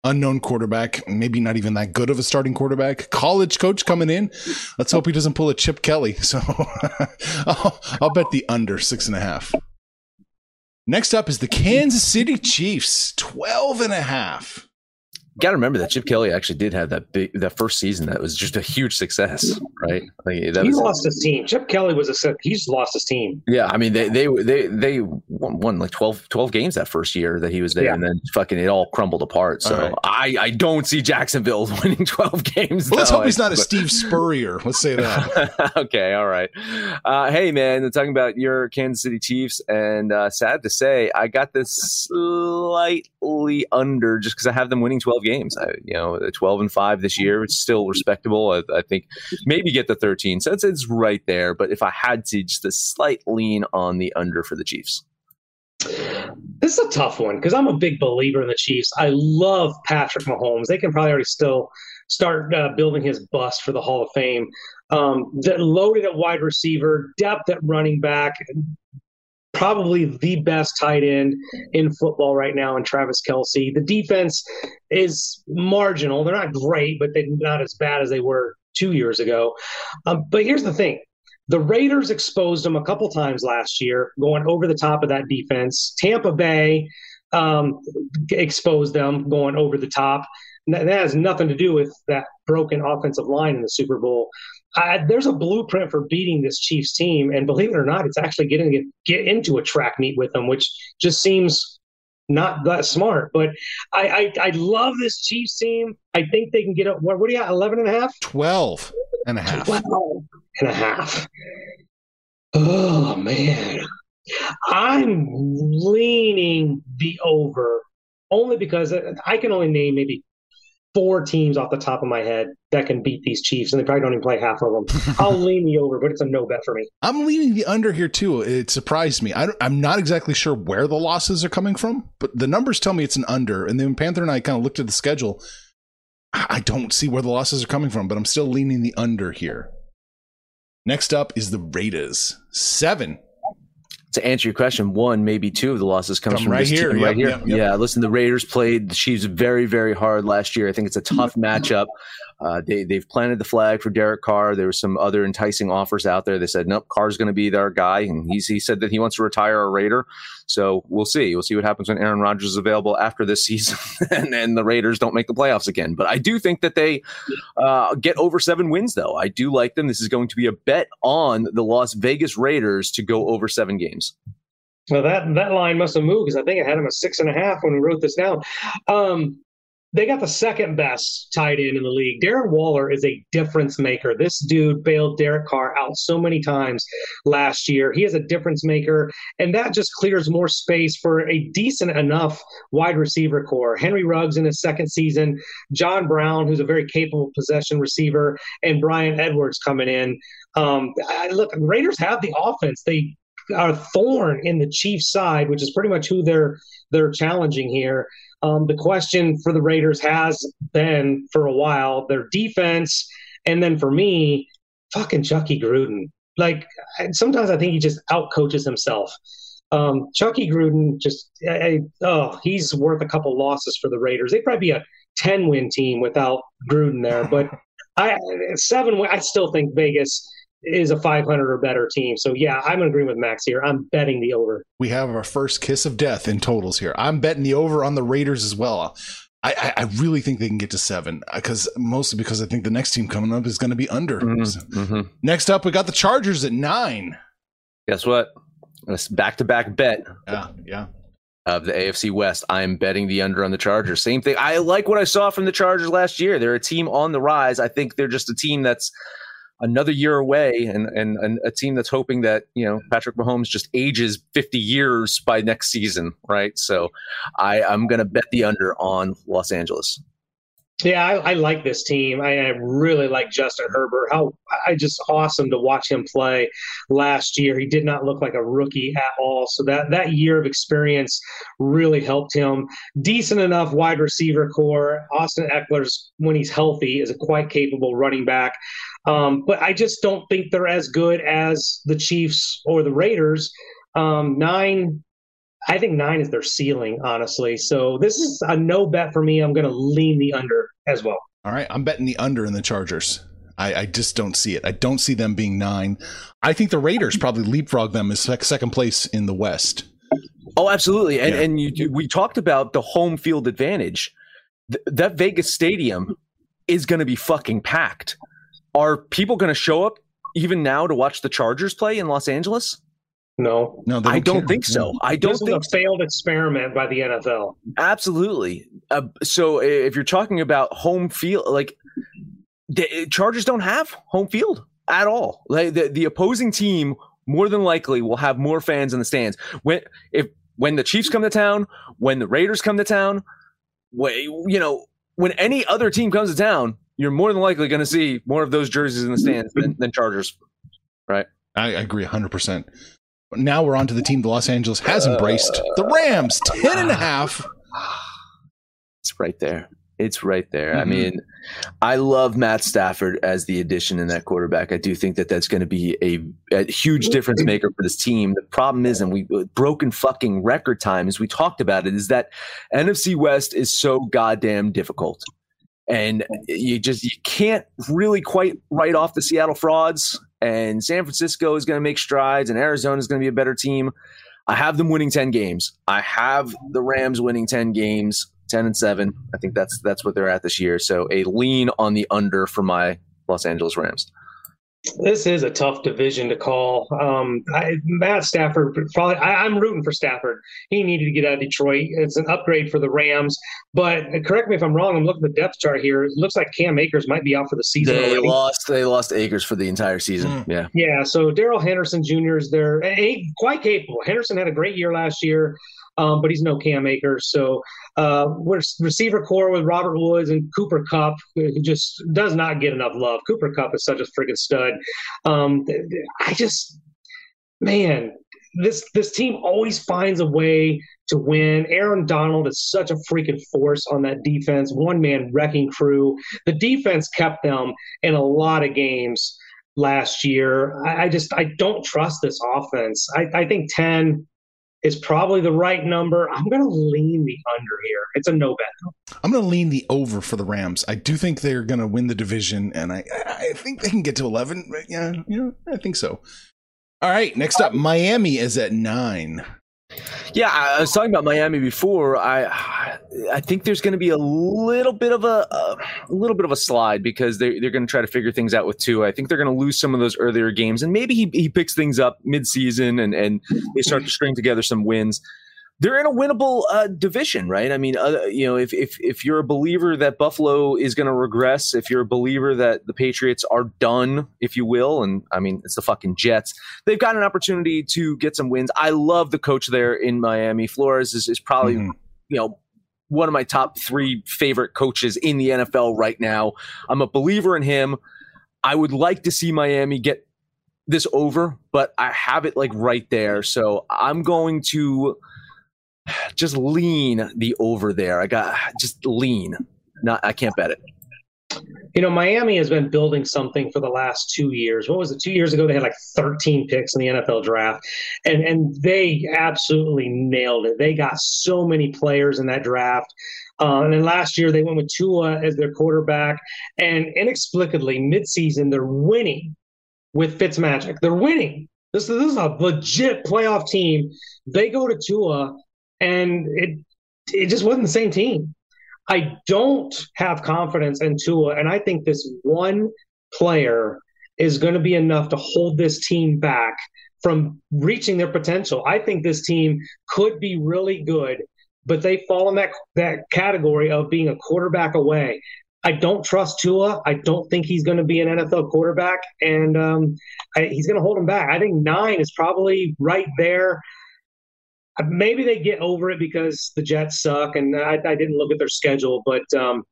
unknown quarterback, maybe not even that good of a starting quarterback. College coach coming in. Let's hope he doesn't pull a Chip Kelly. So I'll, I'll, bet the under six and a half. Next up is the Kansas City Chiefs, 12 and a half got to remember that Chip Kelly actually did have that big that first season that was just a huge success, right? Like, that he was, lost his team. Chip Kelly was a he's lost his team. Yeah, I mean they they they they won, won like 12, 12 games that first year that he was there, yeah. and then fucking it all crumbled apart. So right. I I don't see Jacksonville winning twelve games. Well, let's hope he's not but, a Steve Spurrier. Let's say that. okay, all right. Uh, hey man, talking about your Kansas City Chiefs, and uh, sad to say, I got this slightly under just because I have them winning twelve games. I, you know, 12 and 5 this year, it's still respectable. I, I, think maybe get the 13. So it's, it's right there. But if I had to, just a slight lean on the under for the Chiefs. This is a tough one because I'm a big believer in the Chiefs. I love Patrick Mahomes. They can probably already still start uh, building his bust for the Hall of Fame. Um, loaded at wide receiver, depth at running back, probably the best tight end in football right now in Travis Kelce. The defense is marginal. They're not great, but they're not as bad as they were two years ago. Um, but here's the thing. The Raiders exposed them a couple times last year, going over the top of that defense. Tampa Bay um, exposed them going over the top. That has nothing to do with that broken offensive line in the Super Bowl there's a blueprint for beating this Chiefs team, and believe it or not, it's actually getting to get into a track meet with them, which just seems not that smart. But I, I, I love this Chiefs team. I think they can get up. What, what do you got? 11 and a half? 12 and a half. 12 and a half. Oh, man. I'm leaning the over only because I can only name maybe four teams off the top of my head that can beat these Chiefs, and they probably don't even play half of them. I'll lean the over, but it's a no bet for me. I'm leaning the under here too. It surprised me. I am not exactly sure where the losses are coming from, but the numbers tell me it's an under. And then Panther and I kind of looked at the schedule. I don't see where the losses are coming from, but I'm still leaning the under here. Next up is the Raiders. Seven to answer your question, one, maybe two of the losses comes Come from right here, right here. Yep, yep. Yeah, listen, the Raiders played the Chiefs very, very hard last year. I think it's a tough matchup. Uh, they they've planted the flag for Derek Carr. There were some other enticing offers out there. They said, nope, Carr's going to be their guy, and he's he said that he wants to retire a Raider. So we'll see. We'll see what happens when Aaron Rodgers is available after this season, and, and the Raiders don't make the playoffs again. But I do think that they uh, get over seven wins, though. I do like them. This is going to be a bet on the Las Vegas Raiders to go over seven games. Well, that that line must have moved because I think I had him at six and a half when we wrote this down. Um, they got the second best tight end in the league. Darren Waller is a difference maker. This dude bailed Derek Carr out so many times last year. He is a difference maker, and that just clears more space for a decent enough wide receiver corps. Henry Ruggs in his second season, John Brown, who's a very capable possession receiver, and Bryan Edwards coming in. Um, look, Raiders have the offense. They are thorn in the Chiefs' side, which is pretty much who they're they're challenging here. Um, the question for the Raiders has been for a while their defense, and then for me, fucking Chucky Gruden. Like sometimes I think he just outcoaches himself. Um, Chucky Gruden just, I, I, oh, he's worth a couple losses for the Raiders. They'd probably be a ten win team without Gruden there, but I seven. I still think Vegas is a 500 or better team. So yeah, I'm in agreement with Max here. I'm betting the over. We have our first kiss of death in totals here. I'm betting the over on the Raiders as well. I, I really think they can get to seven because mostly because I think the next team coming up is going to be under. Mm-hmm, mm-hmm. Next up, we got the Chargers at nine. Guess what? Back to back bet. Yeah, yeah. Of the AFC West, I am betting the under on the Chargers. Same thing. I like what I saw from the Chargers last year. They're a team on the rise. I think they're just a team that's another year away and, and, and a team that's hoping that, you know, Patrick Mahomes just ages 50 years by next season, right? So I, I'm going to bet the under on Los Angeles. Yeah, I, I, like this team. I, I, really like Justin Herbert. How I just awesome to watch him play last year. He did not look like a rookie at all. So that that year of experience really helped him. Decent enough wide receiver corps. Austin Ekeler's when he's healthy is a quite capable running back. Um, but I just don't think they're as good as the Chiefs or the Raiders. Um, nine I think nine is their ceiling, honestly. So this is a no bet for me. I'm going to lean the under as well. All right. I'm betting the under in the Chargers. I, I, just don't see it. I don't see them being nine. I think the Raiders probably leapfrog them as second place in the West. Oh, absolutely. And, yeah. and you, we talked about the home field advantage. Th- that Vegas stadium is going to be fucking packed. Are people going to show up even now to watch the Chargers play in Los Angeles? No, no, don't I don't care. think so. I don't this think a failed experiment by the NFL. Absolutely. Uh, so if you're talking about home field, like the Chargers don't have home field at all. Like the, the opposing team more than likely will have more fans in the stands when if when the Chiefs come to town, when the Raiders come to town, when, you know when any other team comes to town, you're more than likely going to see more of those jerseys in the mm-hmm. stands than, than Chargers, right? I agree 100%. Now we're on to the team the Los Angeles has embraced. The Rams, 10 and a ah. half. It's right there. It's right there. Mm-hmm. I mean, I love Matt Stafford as the addition in that quarterback. I do think that that's going to be a, a, huge mm-hmm. difference maker for this team. The problem is, and we uh, broken fucking record time, as we talked about it, is that NFC West is so goddamn difficult and you just you can't really quite write off the Seattle frauds. And San Francisco is going to make strides, and Arizona is going to be a better team. I have them winning ten games. I have the Rams winning ten games, ten and seven. I think that's that's what they're at this year. So a lean on the under for my Los Angeles Rams. This is a tough division to call. Um, I, Matt Stafford, probably. I, am rooting for Stafford. He needed to get out of Detroit. It's an upgrade for the Rams. But correct me if I'm wrong. I'm looking at the depth chart here. It looks like Cam Akers might be out for the season. They already. lost. They lost Akers for the entire season. Mm. Yeah. Yeah. So Darrell Henderson Jr. is there, quite capable. Henderson had a great year last year um, but he's no Cam Akers. So uh, receiver corps with Robert Woods and Cooper Kupp, who just does not get enough love. Cooper Kupp is such a freaking stud. Um, I just, man, this this team always finds a way to win. Aaron Donald is such a freaking force on that defense, one man wrecking crew. The defense kept them in a lot of games last year. I, I just I don't trust this offense. I, I think ten is probably the right number. I'm going to lean the under here. It's a no bet. I'm going to lean the over for the Rams. I do think they're going to win the division, and I I think they can get to 11. Yeah, yeah, I think so. All right, next up, Miami is at nine. Yeah, I was talking about Miami before. I I think there's going to be a little bit of a, a, little bit of a slide because they they're going to try to figure things out with Tua. I think they're going to lose some of those earlier games, and maybe he he picks things up midseason and and they start to string together some wins they're in a winnable uh, division, right? I mean, uh, you know, if if if you're a believer that Buffalo is going to regress, if you're a believer that the Patriots are done, if you will, and I mean, it's the fucking Jets, they've got an opportunity to get some wins. I love the coach there in Miami. Flores is, is probably, mm-hmm. you know, one of my top three favorite coaches in the NFL right now. I'm a believer in him. I would like to see Miami get this over, but I have it like right there. So I'm going to just lean the over there. I got just lean. Not I can't bet it. You know, Miami has been building something for the last two years. What was it? Two years ago, they had like 13 picks in the NFL draft, and and they absolutely nailed it. They got so many players in that draft. Uh, and then last year, they went with Tua as their quarterback, and inexplicably, midseason, they're winning with Fitzmagic. They're winning. This, this is a legit playoff team. They go to Tua, and it it just wasn't the same team. I don't have confidence in Tua, and I think this one player is going to be enough to hold this team back from reaching their potential. I think this team could be really good, but they fall in that that category of being a quarterback away. I don't trust Tua. I don't think he's going to be an NFL quarterback, and um, I, he's going to hold him back. I think nine is probably right there maybe they get over it because the Jets suck, and I, I didn't look at their schedule, but um,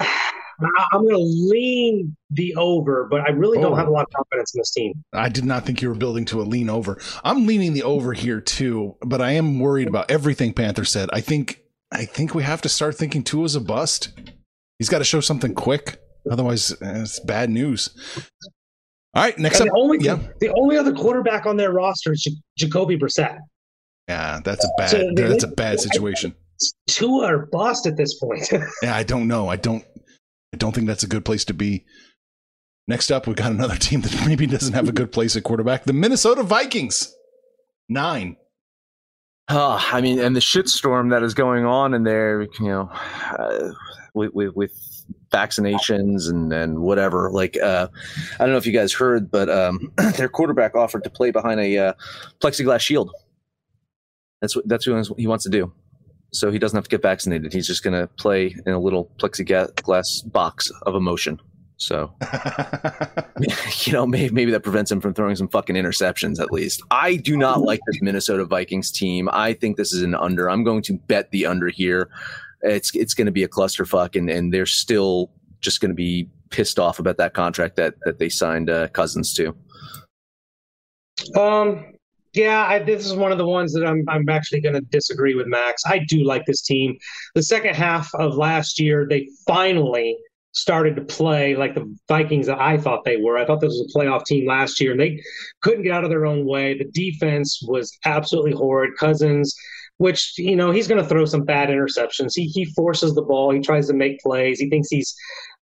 I'm going to lean the over, but I really don't oh. have a lot of confidence in this team. I did not think you were building to a lean over. I'm leaning the over here too, but I am worried about everything Panther said. I think I think we have to start thinking Tua's a bust. He's got to show something quick, otherwise it's bad news. All right, next and up, the only, yeah. the only other quarterback on their roster is Jacoby Brissett. Yeah, that's a bad. So that's a bad situation. Two are bust at this point. yeah, I don't know. I don't. I don't think that's a good place to be. Next up, we've got another team that maybe doesn't have a good place at quarterback. The Minnesota Vikings, nine. Oh, I mean, and the shitstorm that is going on in there, you know, uh, with, with, with vaccinations and and whatever. Like, uh, I don't know if you guys heard, but um, their quarterback offered to play behind a uh, plexiglass shield. That's what that's what he wants to do. So he doesn't have to get vaccinated. He's just going to play in a little plexiglass box of emotion. So, you know, maybe, maybe that prevents him from throwing some fucking interceptions at least. I do not like this Minnesota Vikings team. I think this is an under. I'm going to bet the under here. It's it's going to be a clusterfuck, and and they're still just going to be pissed off about that contract that that they signed uh, Cousins to. Um, yeah, I, this is one of the ones that I'm I'm actually going to disagree with Max. I do like this team. The second half of last year, they finally started to play like the Vikings that I thought they were. I thought this was a playoff team last year, and they couldn't get out of their own way. The defense was absolutely horrid. Cousins, which you know he's going to throw some bad interceptions. He he forces the ball. He tries to make plays. He thinks he's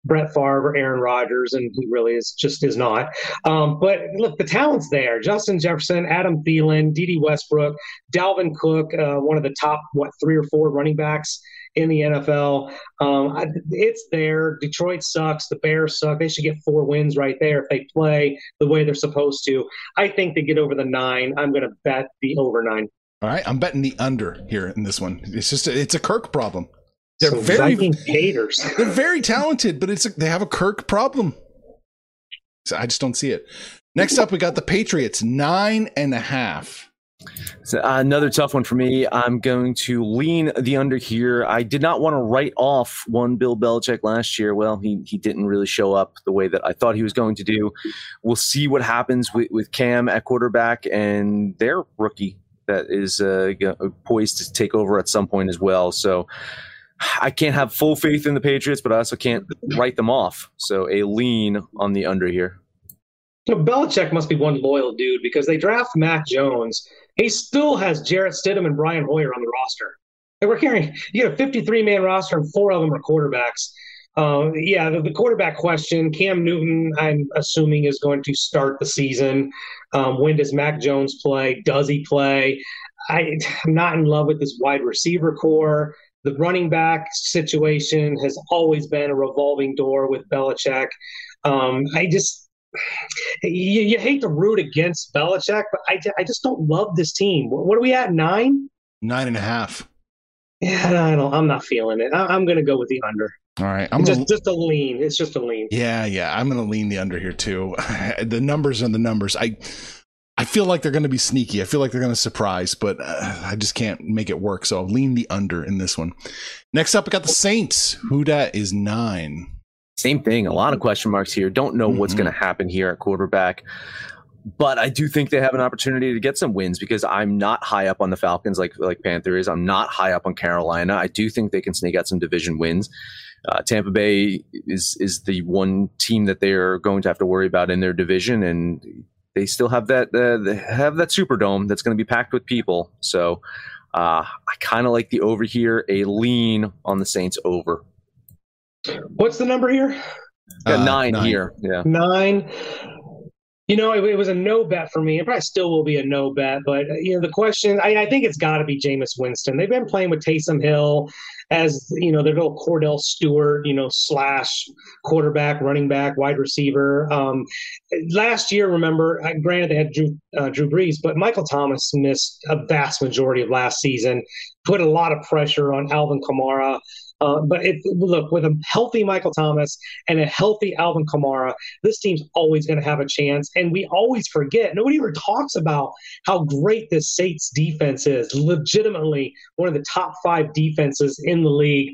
Brett Favre or Aaron Rodgers, and he really is just is not. Um, but look, the talent's there. Justin Jefferson, Adam Thielen, Dede Westbrook, Dalvin Cook, uh, one of the top what three or four running backs in the NFL. Um, it's there. Detroit sucks. The Bears suck. They should get four wins right there if they play the way they're supposed to. I think they get over the nine. I'm going to bet the over nine. All right, I'm betting the under here in this one. It's just a, it's a Kirk problem. They're so very haters. They're very talented, but it's a, they have a Kirk problem. So I just don't see it. Next up, we got the Patriots nine and a half. So, uh, another tough one for me. I'm going to lean the under here. I did not want to write off one Bill Belichick last year. Well, he he didn't really show up the way that I thought he was going to do. We'll see what happens with, with Cam at quarterback and their rookie that is uh, poised to take over at some point as well. So I can't have full faith in the Patriots, but I also can't write them off. So a lean on the under here. know, Belichick must be one loyal dude because they draft Mac Jones. He still has Jarrett Stidham and Brian Hoyer on the roster. And we're hearing you a 53 man roster and four of them are quarterbacks. Uh, yeah, the, the, quarterback question. Cam Newton, I'm assuming, is going to start the season. Um, when does Mac Jones play? Does he play? I, I'm not in love with this wide receiver corps. The running back situation has always been a revolving door with Belichick. Um, I just you, you, hate to root against Belichick, but I, I just don't love this team. What are we at? Nine? Nine and a half. Yeah, I don't. I'm not feeling it. I, am going to go with the under. All right, I'm just gonna, just a lean. It's just a lean. Yeah, yeah, I'm going to lean the under here too. the numbers are the numbers. I I feel like they're going to be sneaky. I feel like they're going to surprise, but uh, I just can't make it work. So I'll lean the under in this one. Next up, I got the Saints. Who dat is nine. Same thing. A lot of question marks here. Don't know mm-hmm. what's going to happen here at quarterback. But I do think they have an opportunity to get some wins because I'm not high up on the Falcons like like Panther is. I'm not high up on Carolina. I do think they can sneak out some division wins. Uh, Tampa Bay is is the one team that they are going to have to worry about in their division, and they still have that uh, they have that Superdome that's going to be packed with people. So uh, I kind of like the over here, a lean on the Saints over. What's the number here? Uh, nine, nine, here. Yeah. Nine. You know, it, it, was a no bet for me. It probably still will be a no bet, but you know, the question I, I think it's got to be Jameis Winston. They've been playing with Taysom Hill as you know their little Kordell Stewart, you know, slash quarterback, running back, wide receiver. Um, last year, remember, granted they had Drew uh, Drew Brees, but Michael Thomas missed a vast majority of last season, put a lot of pressure on Alvin Kamara. Uh, but look, with a healthy Michael Thomas and a healthy Alvin Kamara, this team's always going to have a chance. And we always forget. Nobody ever talks about how great this Saints defense is. Legitimately, one of the top five defenses in the league.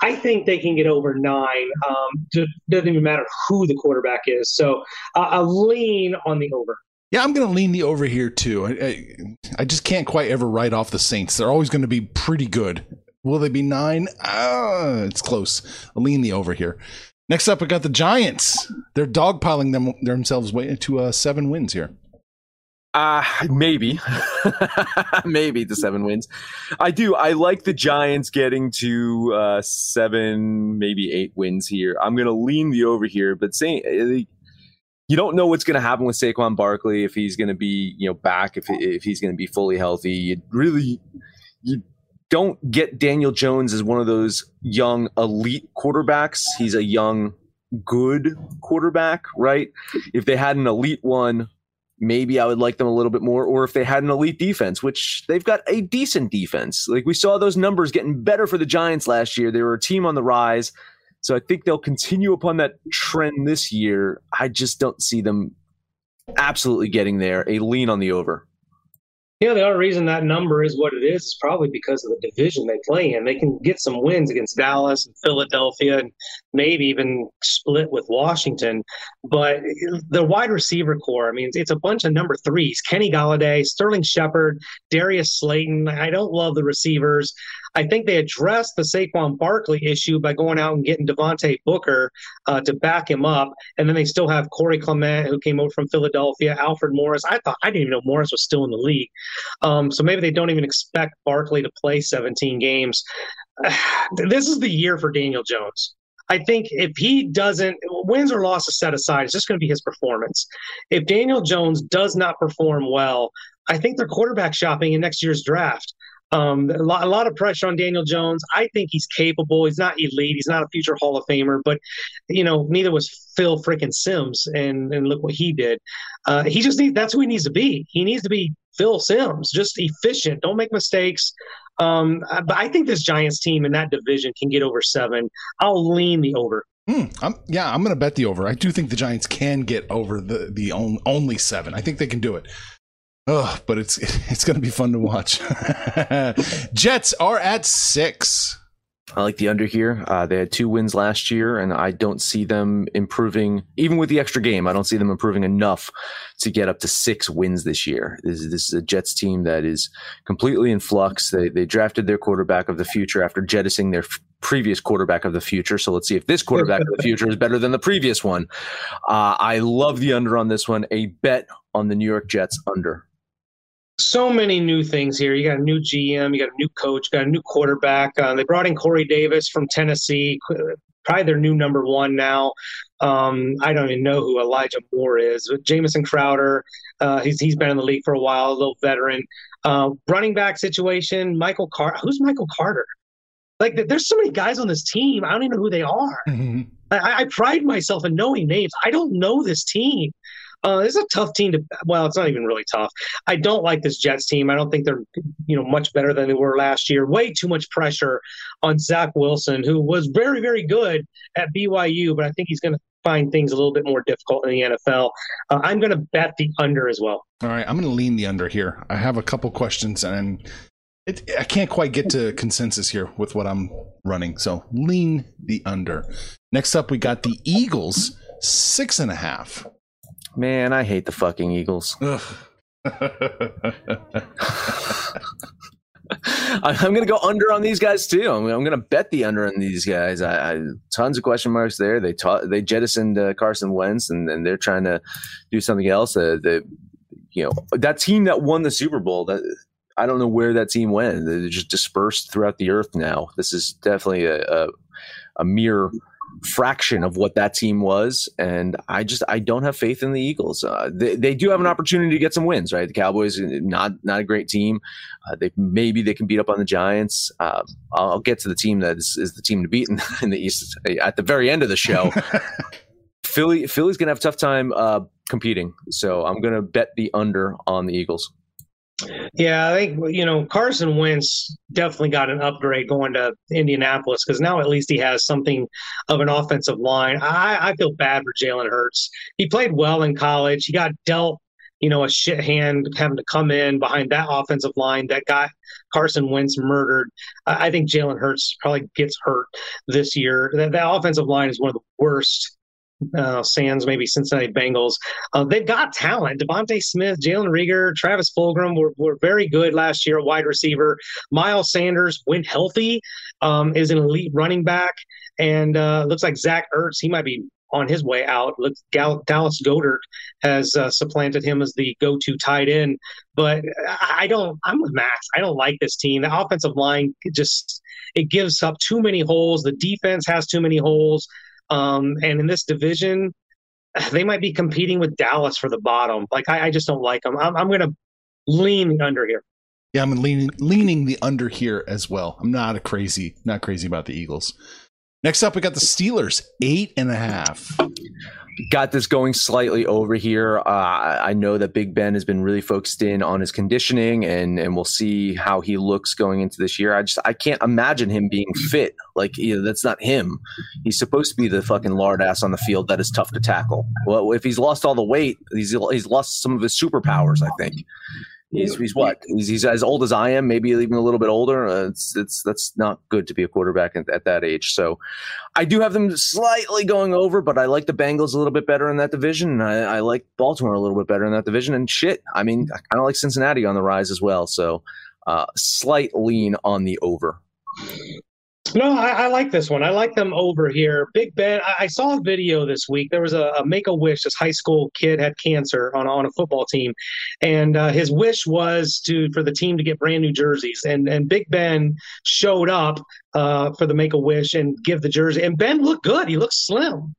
I think they can get over nine. Um, doesn't even matter who the quarterback is. So uh, a lean on the over. Yeah, I'm going to lean the over here too. I, I, I, just can't quite ever write off the Saints. They're always going to be pretty good Will they be nine? Ah, it's close. I'll lean the over here. Next up, we got the Giants. They're dogpiling them themselves way to uh, seven wins here. Uh, maybe, maybe the seven wins. I do. I like the Giants getting to uh, seven, maybe eight wins here. I'm going to lean the over here, but saying you don't know what's going to happen with Saquon Barkley if he's going to be, you know, back if if he's going to be fully healthy. You really you don't get Daniel Jones as one of those young elite quarterbacks. He's a young, good quarterback, right? If they had an elite one, maybe I would like them a little bit more. Or if they had an elite defense, which they've got a decent defense. Like we saw those numbers getting better for the Giants last year. They were a team on the rise. So I think they'll continue upon that trend this year. I just don't see them absolutely getting there. A lean on the over. Yeah, the only reason that number is what it is is probably because of the division they play in. They can get some wins against Dallas and Philadelphia and maybe even split with Washington. But the wide receiver corps, I mean, it's a bunch of number threes Kenny Golladay, Sterling Shepard, Darius Slayton. I don't love the receivers. I think they addressed the Saquon Barkley issue by going out and getting Devontae Booker uh, to back him up, and then they still have Corey Clement who came over from Philadelphia, Alfred Morris. I thought I didn't even know Morris was still in the league, um, so maybe they don't even expect Barkley to play 17 games. this is the year for Daniel Jones. I think if he doesn't wins or losses set aside, it's just going to be his performance. If Daniel Jones does not perform well, I think they're quarterback shopping in next year's draft. Um, a lot, a lot of pressure on Daniel Jones. I think he's capable. He's not elite. He's not a future Hall of Famer, but you know, neither was Phil freaking Sims. And and look what he did. Uh, he just needs. That's who he needs to be. He needs to be Phil Simms, just efficient. Don't make mistakes. Um, but I think this Giants team in that division can get over seven. I'll lean the over. Mm, I'm, yeah, I'm going to bet the over. I do think the Giants can get over the the only seven. I think they can do it. Oh, but it's it's going to be fun to watch. Jets are at six. I like the under here. Uh, they had two wins last year, and I don't see them improving, even with the extra game. I don't see them improving enough to get up to six wins this year. This, is, this is a Jets team that is completely in flux. They, they drafted their quarterback of the future after jettisoning their previous quarterback of the future. So let's see if this quarterback of the future is better than the previous one. Uh, I love the under on this one. A bet on the New York Jets under. So many new things here. You got a new GM, you got a new coach, got a new quarterback. Uh, they brought in Corey Davis from Tennessee, probably their new number one now. Um, I don't even know who Elijah Moore is. But Jamison Crowder, uh, he's he's been in the league for a while, a little veteran. Uh, running back situation, Michael Carter. Who's Michael Carter? Like, there's so many guys on this team. I don't even know who they are. Mm-hmm. I, I, pride myself in knowing names. I don't know this team. Uh, it's a tough team to. Well, it's not even really tough. I don't like this Jets team. I don't think they're, you know, much better than they were last year. Way too much pressure on Zach Wilson, who was very, very good at BYU, but I think he's going to find things a little bit more difficult in the NFL. Uh, I'm going to bet the under as well. All right, I'm going to lean the under here. I have a couple questions and it, I can't quite get to consensus here with what I'm running. So lean the under. Next up, we got the Eagles, six and a half. Man, I hate the fucking Eagles. I'm going to go under on these guys too. I'm, I'm going to bet the under on these guys. I, I, tons of question marks there. They taught, they jettisoned uh, Carson Wentz, and, and, they're trying to do something else. Uh, the you know that team that won the Super Bowl. That I don't know where that team went. They're just dispersed throughout the earth now. This is definitely a, a, a mere fraction of what that team was. And I just I don't have faith in the Eagles. Uh, they, they do have an opportunity to get some wins, right? The Cowboys not not a great team. Uh, they maybe they can beat up on the Giants. Uh, I'll get to the team that is, is the team to beat in, in, the East at the very end of the show. Philly Philly's gonna have a tough time uh, competing, so I'm gonna bet the under on the Eagles. Yeah, I think you know Carson Wentz definitely got an upgrade going to Indianapolis because now at least he has something of an offensive line. I, I feel bad for Jalen Hurts. He played well in college. He got dealt, you know, a shit hand having to come in behind that offensive line that got Carson Wentz murdered. I, think Jalen Hurts probably gets hurt this year. That, that offensive line is one of the worst uh, Sands, maybe Cincinnati Bengals. Uh, they've got talent. DeVonta Smith, Jalen Reagor, Travis Fulgham were, were very good last year, wide receiver. Miles Sanders, when healthy, um, is an elite running back. And uh, looks like Zach Ertz, he might be on his way out. Gal- Dallas Goedert has uh, supplanted him as the go-to tight end. But I don't. I'm with Max. I don't like this team. The offensive line just it gives up too many holes. The defense has too many holes. Um, and in this division, they might be competing with Dallas for the bottom. Like I, I just don't like them. I'm, I'm going to lean under here. Yeah, I'm leaning leaning the under here as well. I'm not a crazy, not crazy about the Eagles. Next up, we got the Steelers, eight and a half got this going slightly over here. Uh, I know that Big Ben has been really focused in on his conditioning, and and we'll see how he looks going into this year. I just I can't imagine him being fit. Like you know, that's not him. He's supposed to be the fucking lard ass on the field that is tough to tackle. Well, if he's lost all the weight, he's he's lost some of his superpowers. I think. He's, he's what? He's, he's as old as I am, maybe even a little bit older. Uh, it's it's that's not good to be a quarterback at, at, that age. So, I do have them slightly going over, but I like the Bengals a little bit better in that division. I, I like Baltimore a little bit better in that division. And shit, I mean, I kind of like Cincinnati on the rise as well. So, uh, slight lean on the over. No, I, I, like this one. I like them over here. Big Ben. I, I saw a video this week. There was a, a, Make a Wish. This high school kid had cancer on on a football team, and uh, his wish was to for the team to get brand new jerseys. And and Big Ben showed up uh, for the Make a Wish and give the jersey. And Ben looked good. He looks slim.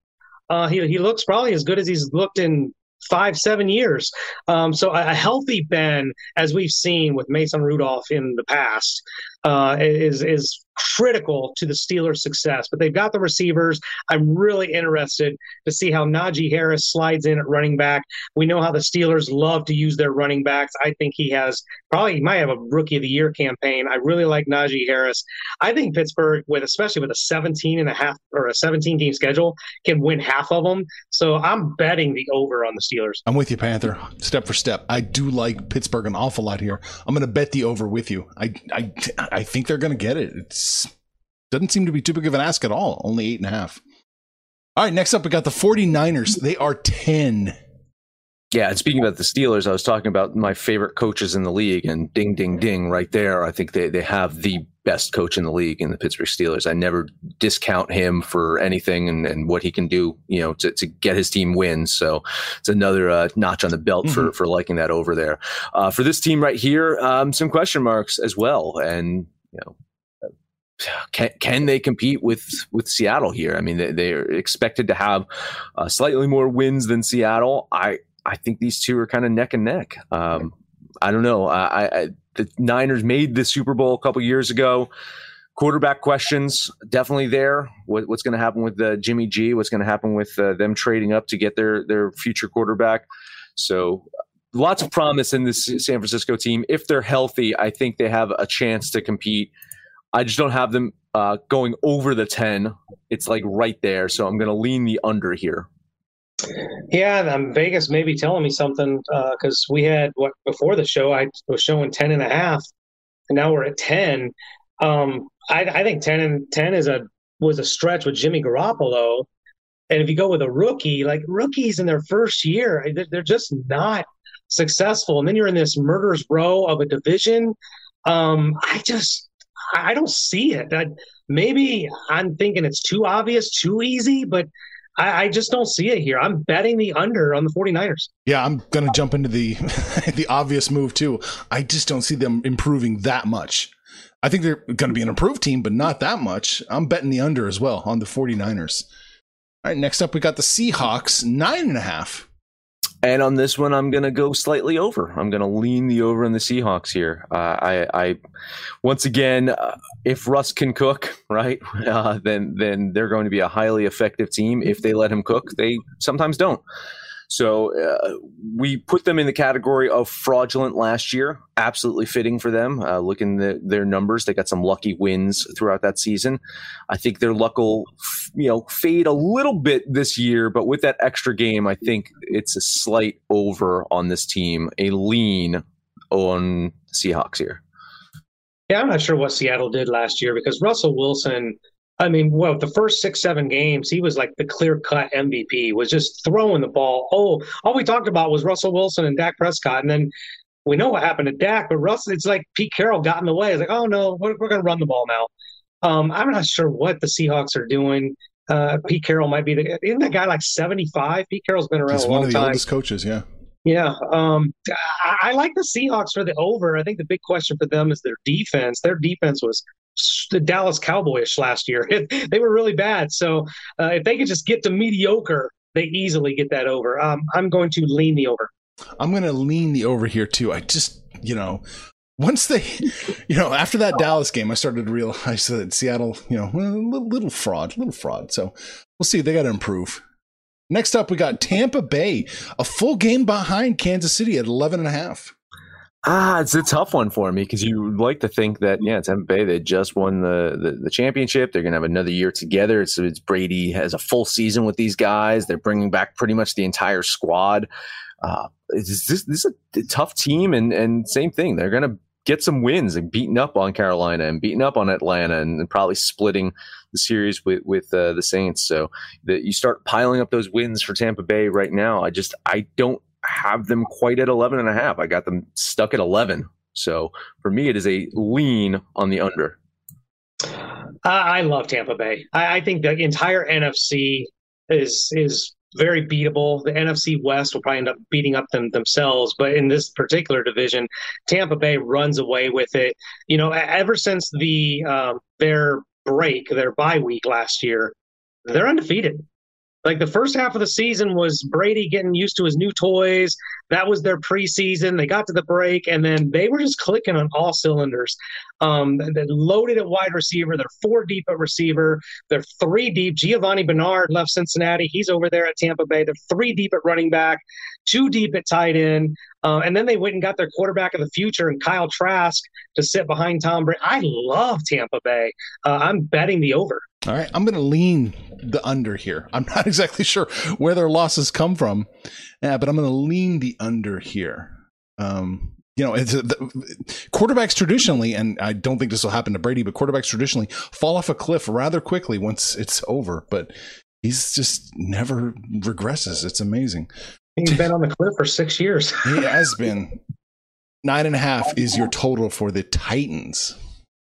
Uh, he he looks probably as good as he's looked in five, seven years. Um, so a, a, healthy Ben, as we've seen with Mason Rudolph in the past, uh, is is critical to the Steelers' success. But they've got the receivers. I'm really interested to see how Najee Harris slides in at running back. We know how the Steelers love to use their running backs. I think he has probably he might have a rookie of the year campaign. I really like Najee Harris. I think Pittsburgh, with especially with a 17 and a half or a 17 game schedule, can win half of them. So I'm betting the over on the Steelers. I'm with you, Panther. Step for step. I do like Pittsburgh an awful lot here. I'm going to bet the over with you. I I I think they're going to get it. It doesn't seem to be too big of an ask at all. Only eight and a half. All right, next up, we got the 49ers. They are 10 Yeah, and speaking about the Steelers, I was talking about my favorite coaches in the league, and ding, ding, ding, right there. I think they, they have the best coach in the league in the Pittsburgh Steelers. I never discount him for anything and, and what he can do, you know, to, to get his team wins. So it's another uh, notch on the belt mm-hmm. for for liking that over there. Uh, for this team right here, um, some question marks as well, and you know can can they compete with with Seattle here? I mean, they, they are expected to have uh, slightly more wins than Seattle. I I think these two are kind of neck and neck. Um, I don't know. I, I, the Niners made the Super Bowl a couple years ago. Quarterback questions definitely there. What, what's going to happen with uh, Jimmy G? What's going to happen with uh, them trading up to get their their future quarterback? So lots of promise in this San Francisco team. If they're healthy, I think they have a chance to compete. I just don't have them uh, going over the ten. It's like right there, so I'm going to lean the under here. Yeah, um, Vegas may be telling me something because uh, we had what before the show I was showing 10 and a half, and now we're at 10. Um, I, I, think 10 and 10 is a was a stretch with Jimmy Garoppolo, and if you go with a rookie, like rookies in their first year, they're, they're just not successful, and then you're in this murder's row of a division. Um, I just I don't see it. I, maybe I'm thinking it's too obvious, too easy, but I, I, just don't see it here. I'm betting the under on the 49ers. Yeah, I'm going to jump into the the obvious move too. I just don't see them improving that much. I think they're going to be an improved team, but not that much. I'm betting the under as well on the 49ers. All right, next up we got the Seahawks, nine and a half. And on this one, I'm going to go slightly over. I'm going to lean the over in the Seahawks here. Uh, I, I, once again, uh, if Russ can cook, right, uh, then then they're going to be a highly effective team. If they let him cook, they sometimes don't. So uh, we put them in the category of fraudulent last year. Absolutely fitting for them. Uh, looking the, their numbers, they got some lucky wins throughout that season. I think their luck will, you know, fade a little bit this year, but with that extra game, I think it's a slight over on this team, a lean on Seahawks here. Yeah, I'm not sure what Seattle did last year because Russell Wilson I mean, well, the first six, seven games, he was like the clear cut MVP, was just throwing the ball. Oh, all we talked about was Russell Wilson and Dak Prescott. And then we know what happened to Dak, but Russell, it's like Pete Carroll got in the way. It's like, oh no, we're, we're going to run the ball now. Um, I'm not sure what the Seahawks are doing. Uh, Pete Carroll might be the, isn't that guy like 75? Pete Carroll's been around He's a long one of the time. oldest coaches, yeah. Yeah, um, I, I, like the Seahawks for the over. I think the big question for them is their defense. Their defense was the Dallas Cowboys last year. they were really bad. So uh, if they could just get to mediocre, they easily get that over. Um, I'm going to lean the over. I'm going to lean the over here too. I just, you know, once they, you know, after that Dallas game, I started to realize that Seattle, you know, a little, little fraud, little fraud. So we'll see. They got to improve. Next up, we got Tampa Bay, a full game behind Kansas City at 11 and a half. Ah, it's a tough one for me because you like to think that yeah, Tampa Bay they just won the, the, the championship. They're to have another year together. It's, it's Brady has a full season with these guys. They're bringing back pretty much the entire squad. Uh, this, this is a tough team, and and same thing. They're to get some wins and beating up on Carolina and beating up on Atlanta and, and probably splitting the series with with uh, the Saints. So that you start piling up those wins for Tampa Bay right now. I just I don't have them quite at 11 and a half. I got them stuck at 11. So for me, it is a lean on the under. I love Tampa Bay. I, I think the entire NFC is is very beatable. The NFC West will probably end up beating up them themselves, but in this particular division, Tampa Bay runs away with it. You know, ever since the um, their break, their bye week last year, they're undefeated. Like the first half of the season was Brady getting used to his new toys. That was their preseason. They got to the break, and then they were just clicking on all cylinders. Um, they're loaded at wide receiver. They're four deep at receiver. They're three deep. Giovani Bernard left Cincinnati. He's over there at Tampa Bay. They're three deep at running back, two deep at tight end. Uh, and then they went and got their quarterback of the future and Kyle Trask to sit behind Tom Brady. I love Tampa Bay. Uh, I'm betting the over. All right, I'm going to lean the under here. I'm not exactly sure where their losses come from, yeah, but I'm going to lean the under here. Um, you know, it's, the, quarterbacks traditionally, and I don't think this will happen to Brady, but quarterbacks traditionally fall off a cliff rather quickly once it's over. But he's just never regresses. It's amazing. He's been on the cliff for six years. He has been. Nine and a half is your total for the Titans.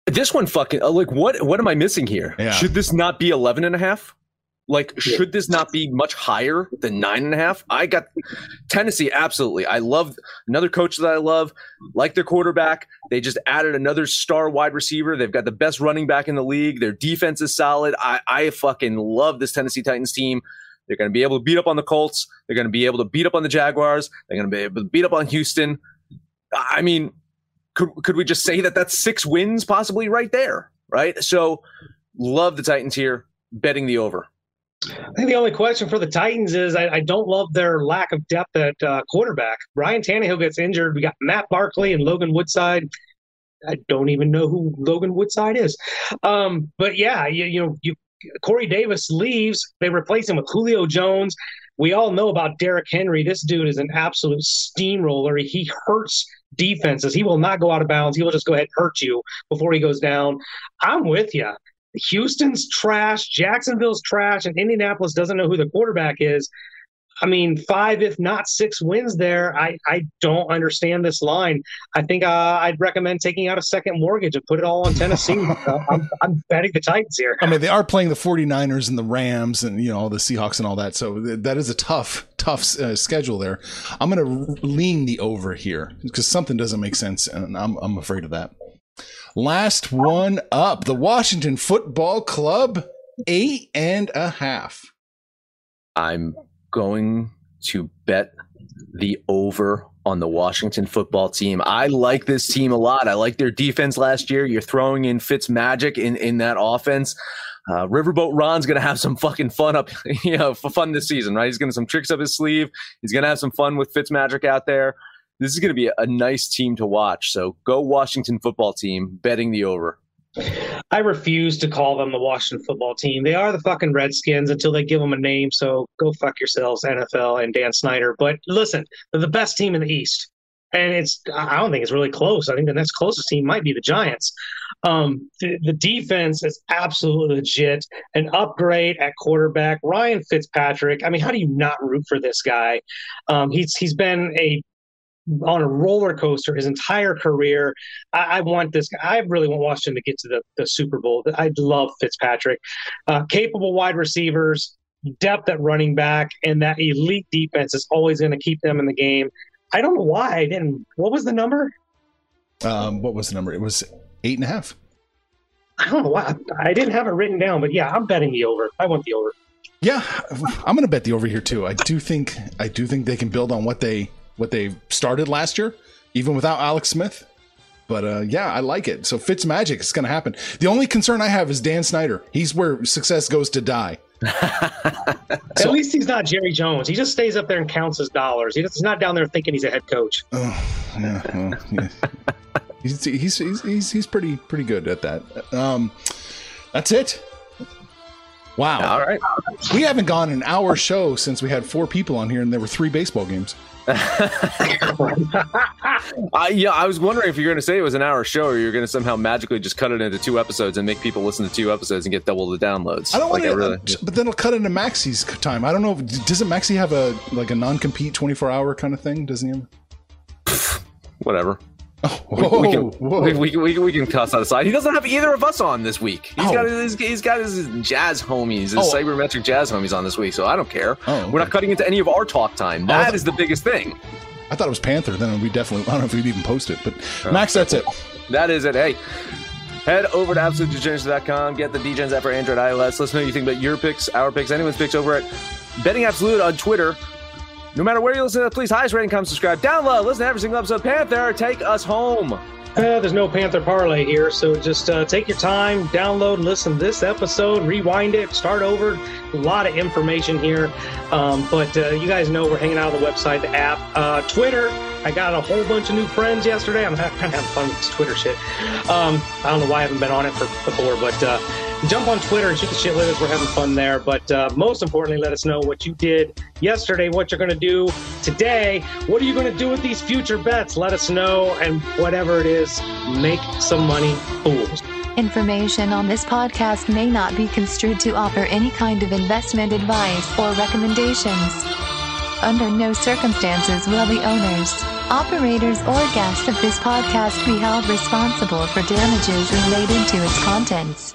This one fucking uh, like what what am I missing here? Yeah. Should this not be 11 and a half? Like should this not be much higher than nine and a half? I got Tennessee absolutely. I love another coach that I love, like their quarterback. They just added another star wide receiver. They've got the best running back in the league. Their defense is solid. I, I fucking love this Tennessee Titans team. They're going to be able to beat up on the Colts. They're going to be able to beat up on the Jaguars. They're going to be able to beat up on Houston. I mean, could could we just say that that's six wins possibly right there, right? So, love the Titans here, betting the over. I think the only question for the Titans is I, I don't love their lack of depth at uh, quarterback. Ryan Tannehill gets injured. We got Matt Barkley and Logan Woodside. I don't even know who Logan Woodside is. Um, but yeah, you, you know, you Corey Davis leaves. They replace him with Julio Jones. We all know about Derrick Henry. This dude is an absolute steamroller. He hurts defenses. He will not go out of bounds. He will just go ahead and hurt you before he goes down. I'm with you. Houston's trash, Jacksonville's trash, and Indianapolis doesn't know who the quarterback is. I mean, five, if not six wins there. I, I don't understand this line. I think uh, I'd recommend taking out a second mortgage and put it all on Tennessee. uh, I'm, I'm betting the Titans here. I mean, they are playing the 49ers and the Rams and, you know, all the Seahawks and all that. So th- that is a tough, tough uh, schedule there. I'm going to lean the over here because something doesn't make sense. And I'm, I'm afraid of that. Last one up the Washington Football Club, eight and a half. I'm going to bet the over on the Washington football team. I like this team a lot. I like their defense last year. You're throwing in Fitz magic in, in that offense. Uh, Riverboat Ron's going to have some fucking fun up, you know, fun this season, right? He's going to some tricks up his sleeve. He's going to have some fun with Fitz magic out there. This is going to be a nice team to watch. So go Washington football team, betting the over. I refuse to call them the Washington football team. They are the fucking Redskins until they give them a name. So go fuck yourselves, NFL and Dan Snyder. But listen, they're the best team in the East. And it's, I don't think it's really close. I think the next closest team might be the Giants. Um, the, the defense is absolutely legit. An upgrade at quarterback. Ryan Fitzpatrick. I mean, how do you not root for this guy? Um, he's he's been a on a roller coaster his entire career. I, I, want this. I really want Washington to get to the, the Super Bowl. I love Fitzpatrick. Uh, capable wide receivers, depth at running back, and that elite defense is always going to keep them in the game. I don't know why I didn't. What was the number? Um, what was the number? It was eight and a half. I don't know why. I didn't have it written down, but yeah, I'm betting the over. I want the over. Yeah, I'm going to bet the over here too. I do think I do think they can build on what they what they started last year, even without Alex Smith. But uh, yeah, I like it. So Fitz magic is going to happen. The only concern I have is Dan Snyder. He's where success goes to die. At least he's not Jerry Jones. He just stays up there and counts his dollars. He's not down there thinking he's a head coach. Oh, yeah, well, yeah. he's, he's, he's, he's, he's pretty pretty good at that. Um, that's it. Wow. All right. We haven't gone an hour show since we had four people on here and there were three baseball games. I, yeah, I was wondering if you're going to say it was an hour show or you're going to somehow magically just cut it into two episodes and make people listen to two episodes and get double the downloads. I don't want to, really, but then it'll cut into Maxi's time. I don't know. Doesn't Maxi have a like a non-compete 24 hour kind of thing? Doesn't he? Have? Whatever. Oh, We, we, can, we, we, we, we can cuss that aside. He doesn't have either of us on this week. He's Oh. got his he's got his jazz homies, his Oh. sabermetric jazz homies on this week. So I don't care. Oh, okay. We're not cutting into any of our talk time. That is the biggest thing. I thought it was Panther. Then we definitely. I don't know if we'd even post it, but Oh. Max, that's it. That is it. Hey, head over to absolutedegeneracy.com, get the DGens app for Android, iOS. Let us know what you think about your picks, our picks, anyone's picks over at Betting Absolute on Twitter. No matter where you listen to, please highest rating, comment, subscribe, download, listen to every single episode. Panther, take us home. Uh, there's no Panther parlay here, so just uh, take your time, download, listen to this episode, rewind it, start over. A lot of information here, um, but uh, you guys know we're hanging out on the website, the app, uh, Twitter. I got a whole bunch of new friends yesterday. I'm kind of having fun with this Twitter shit. Um, I don't know why I haven't been on it for before, but uh, jump on Twitter and shoot the shit with us. We're having fun there. But uh, most importantly, let us know what you did yesterday, what you're going to do today. What are you going to do with these future bets? Let us know. And whatever it is, make some money, fools. Information on this podcast may not be construed to offer any kind of investment advice or recommendations. Under no circumstances will the owners, operators, or guests of this podcast be held responsible for damages related to its contents.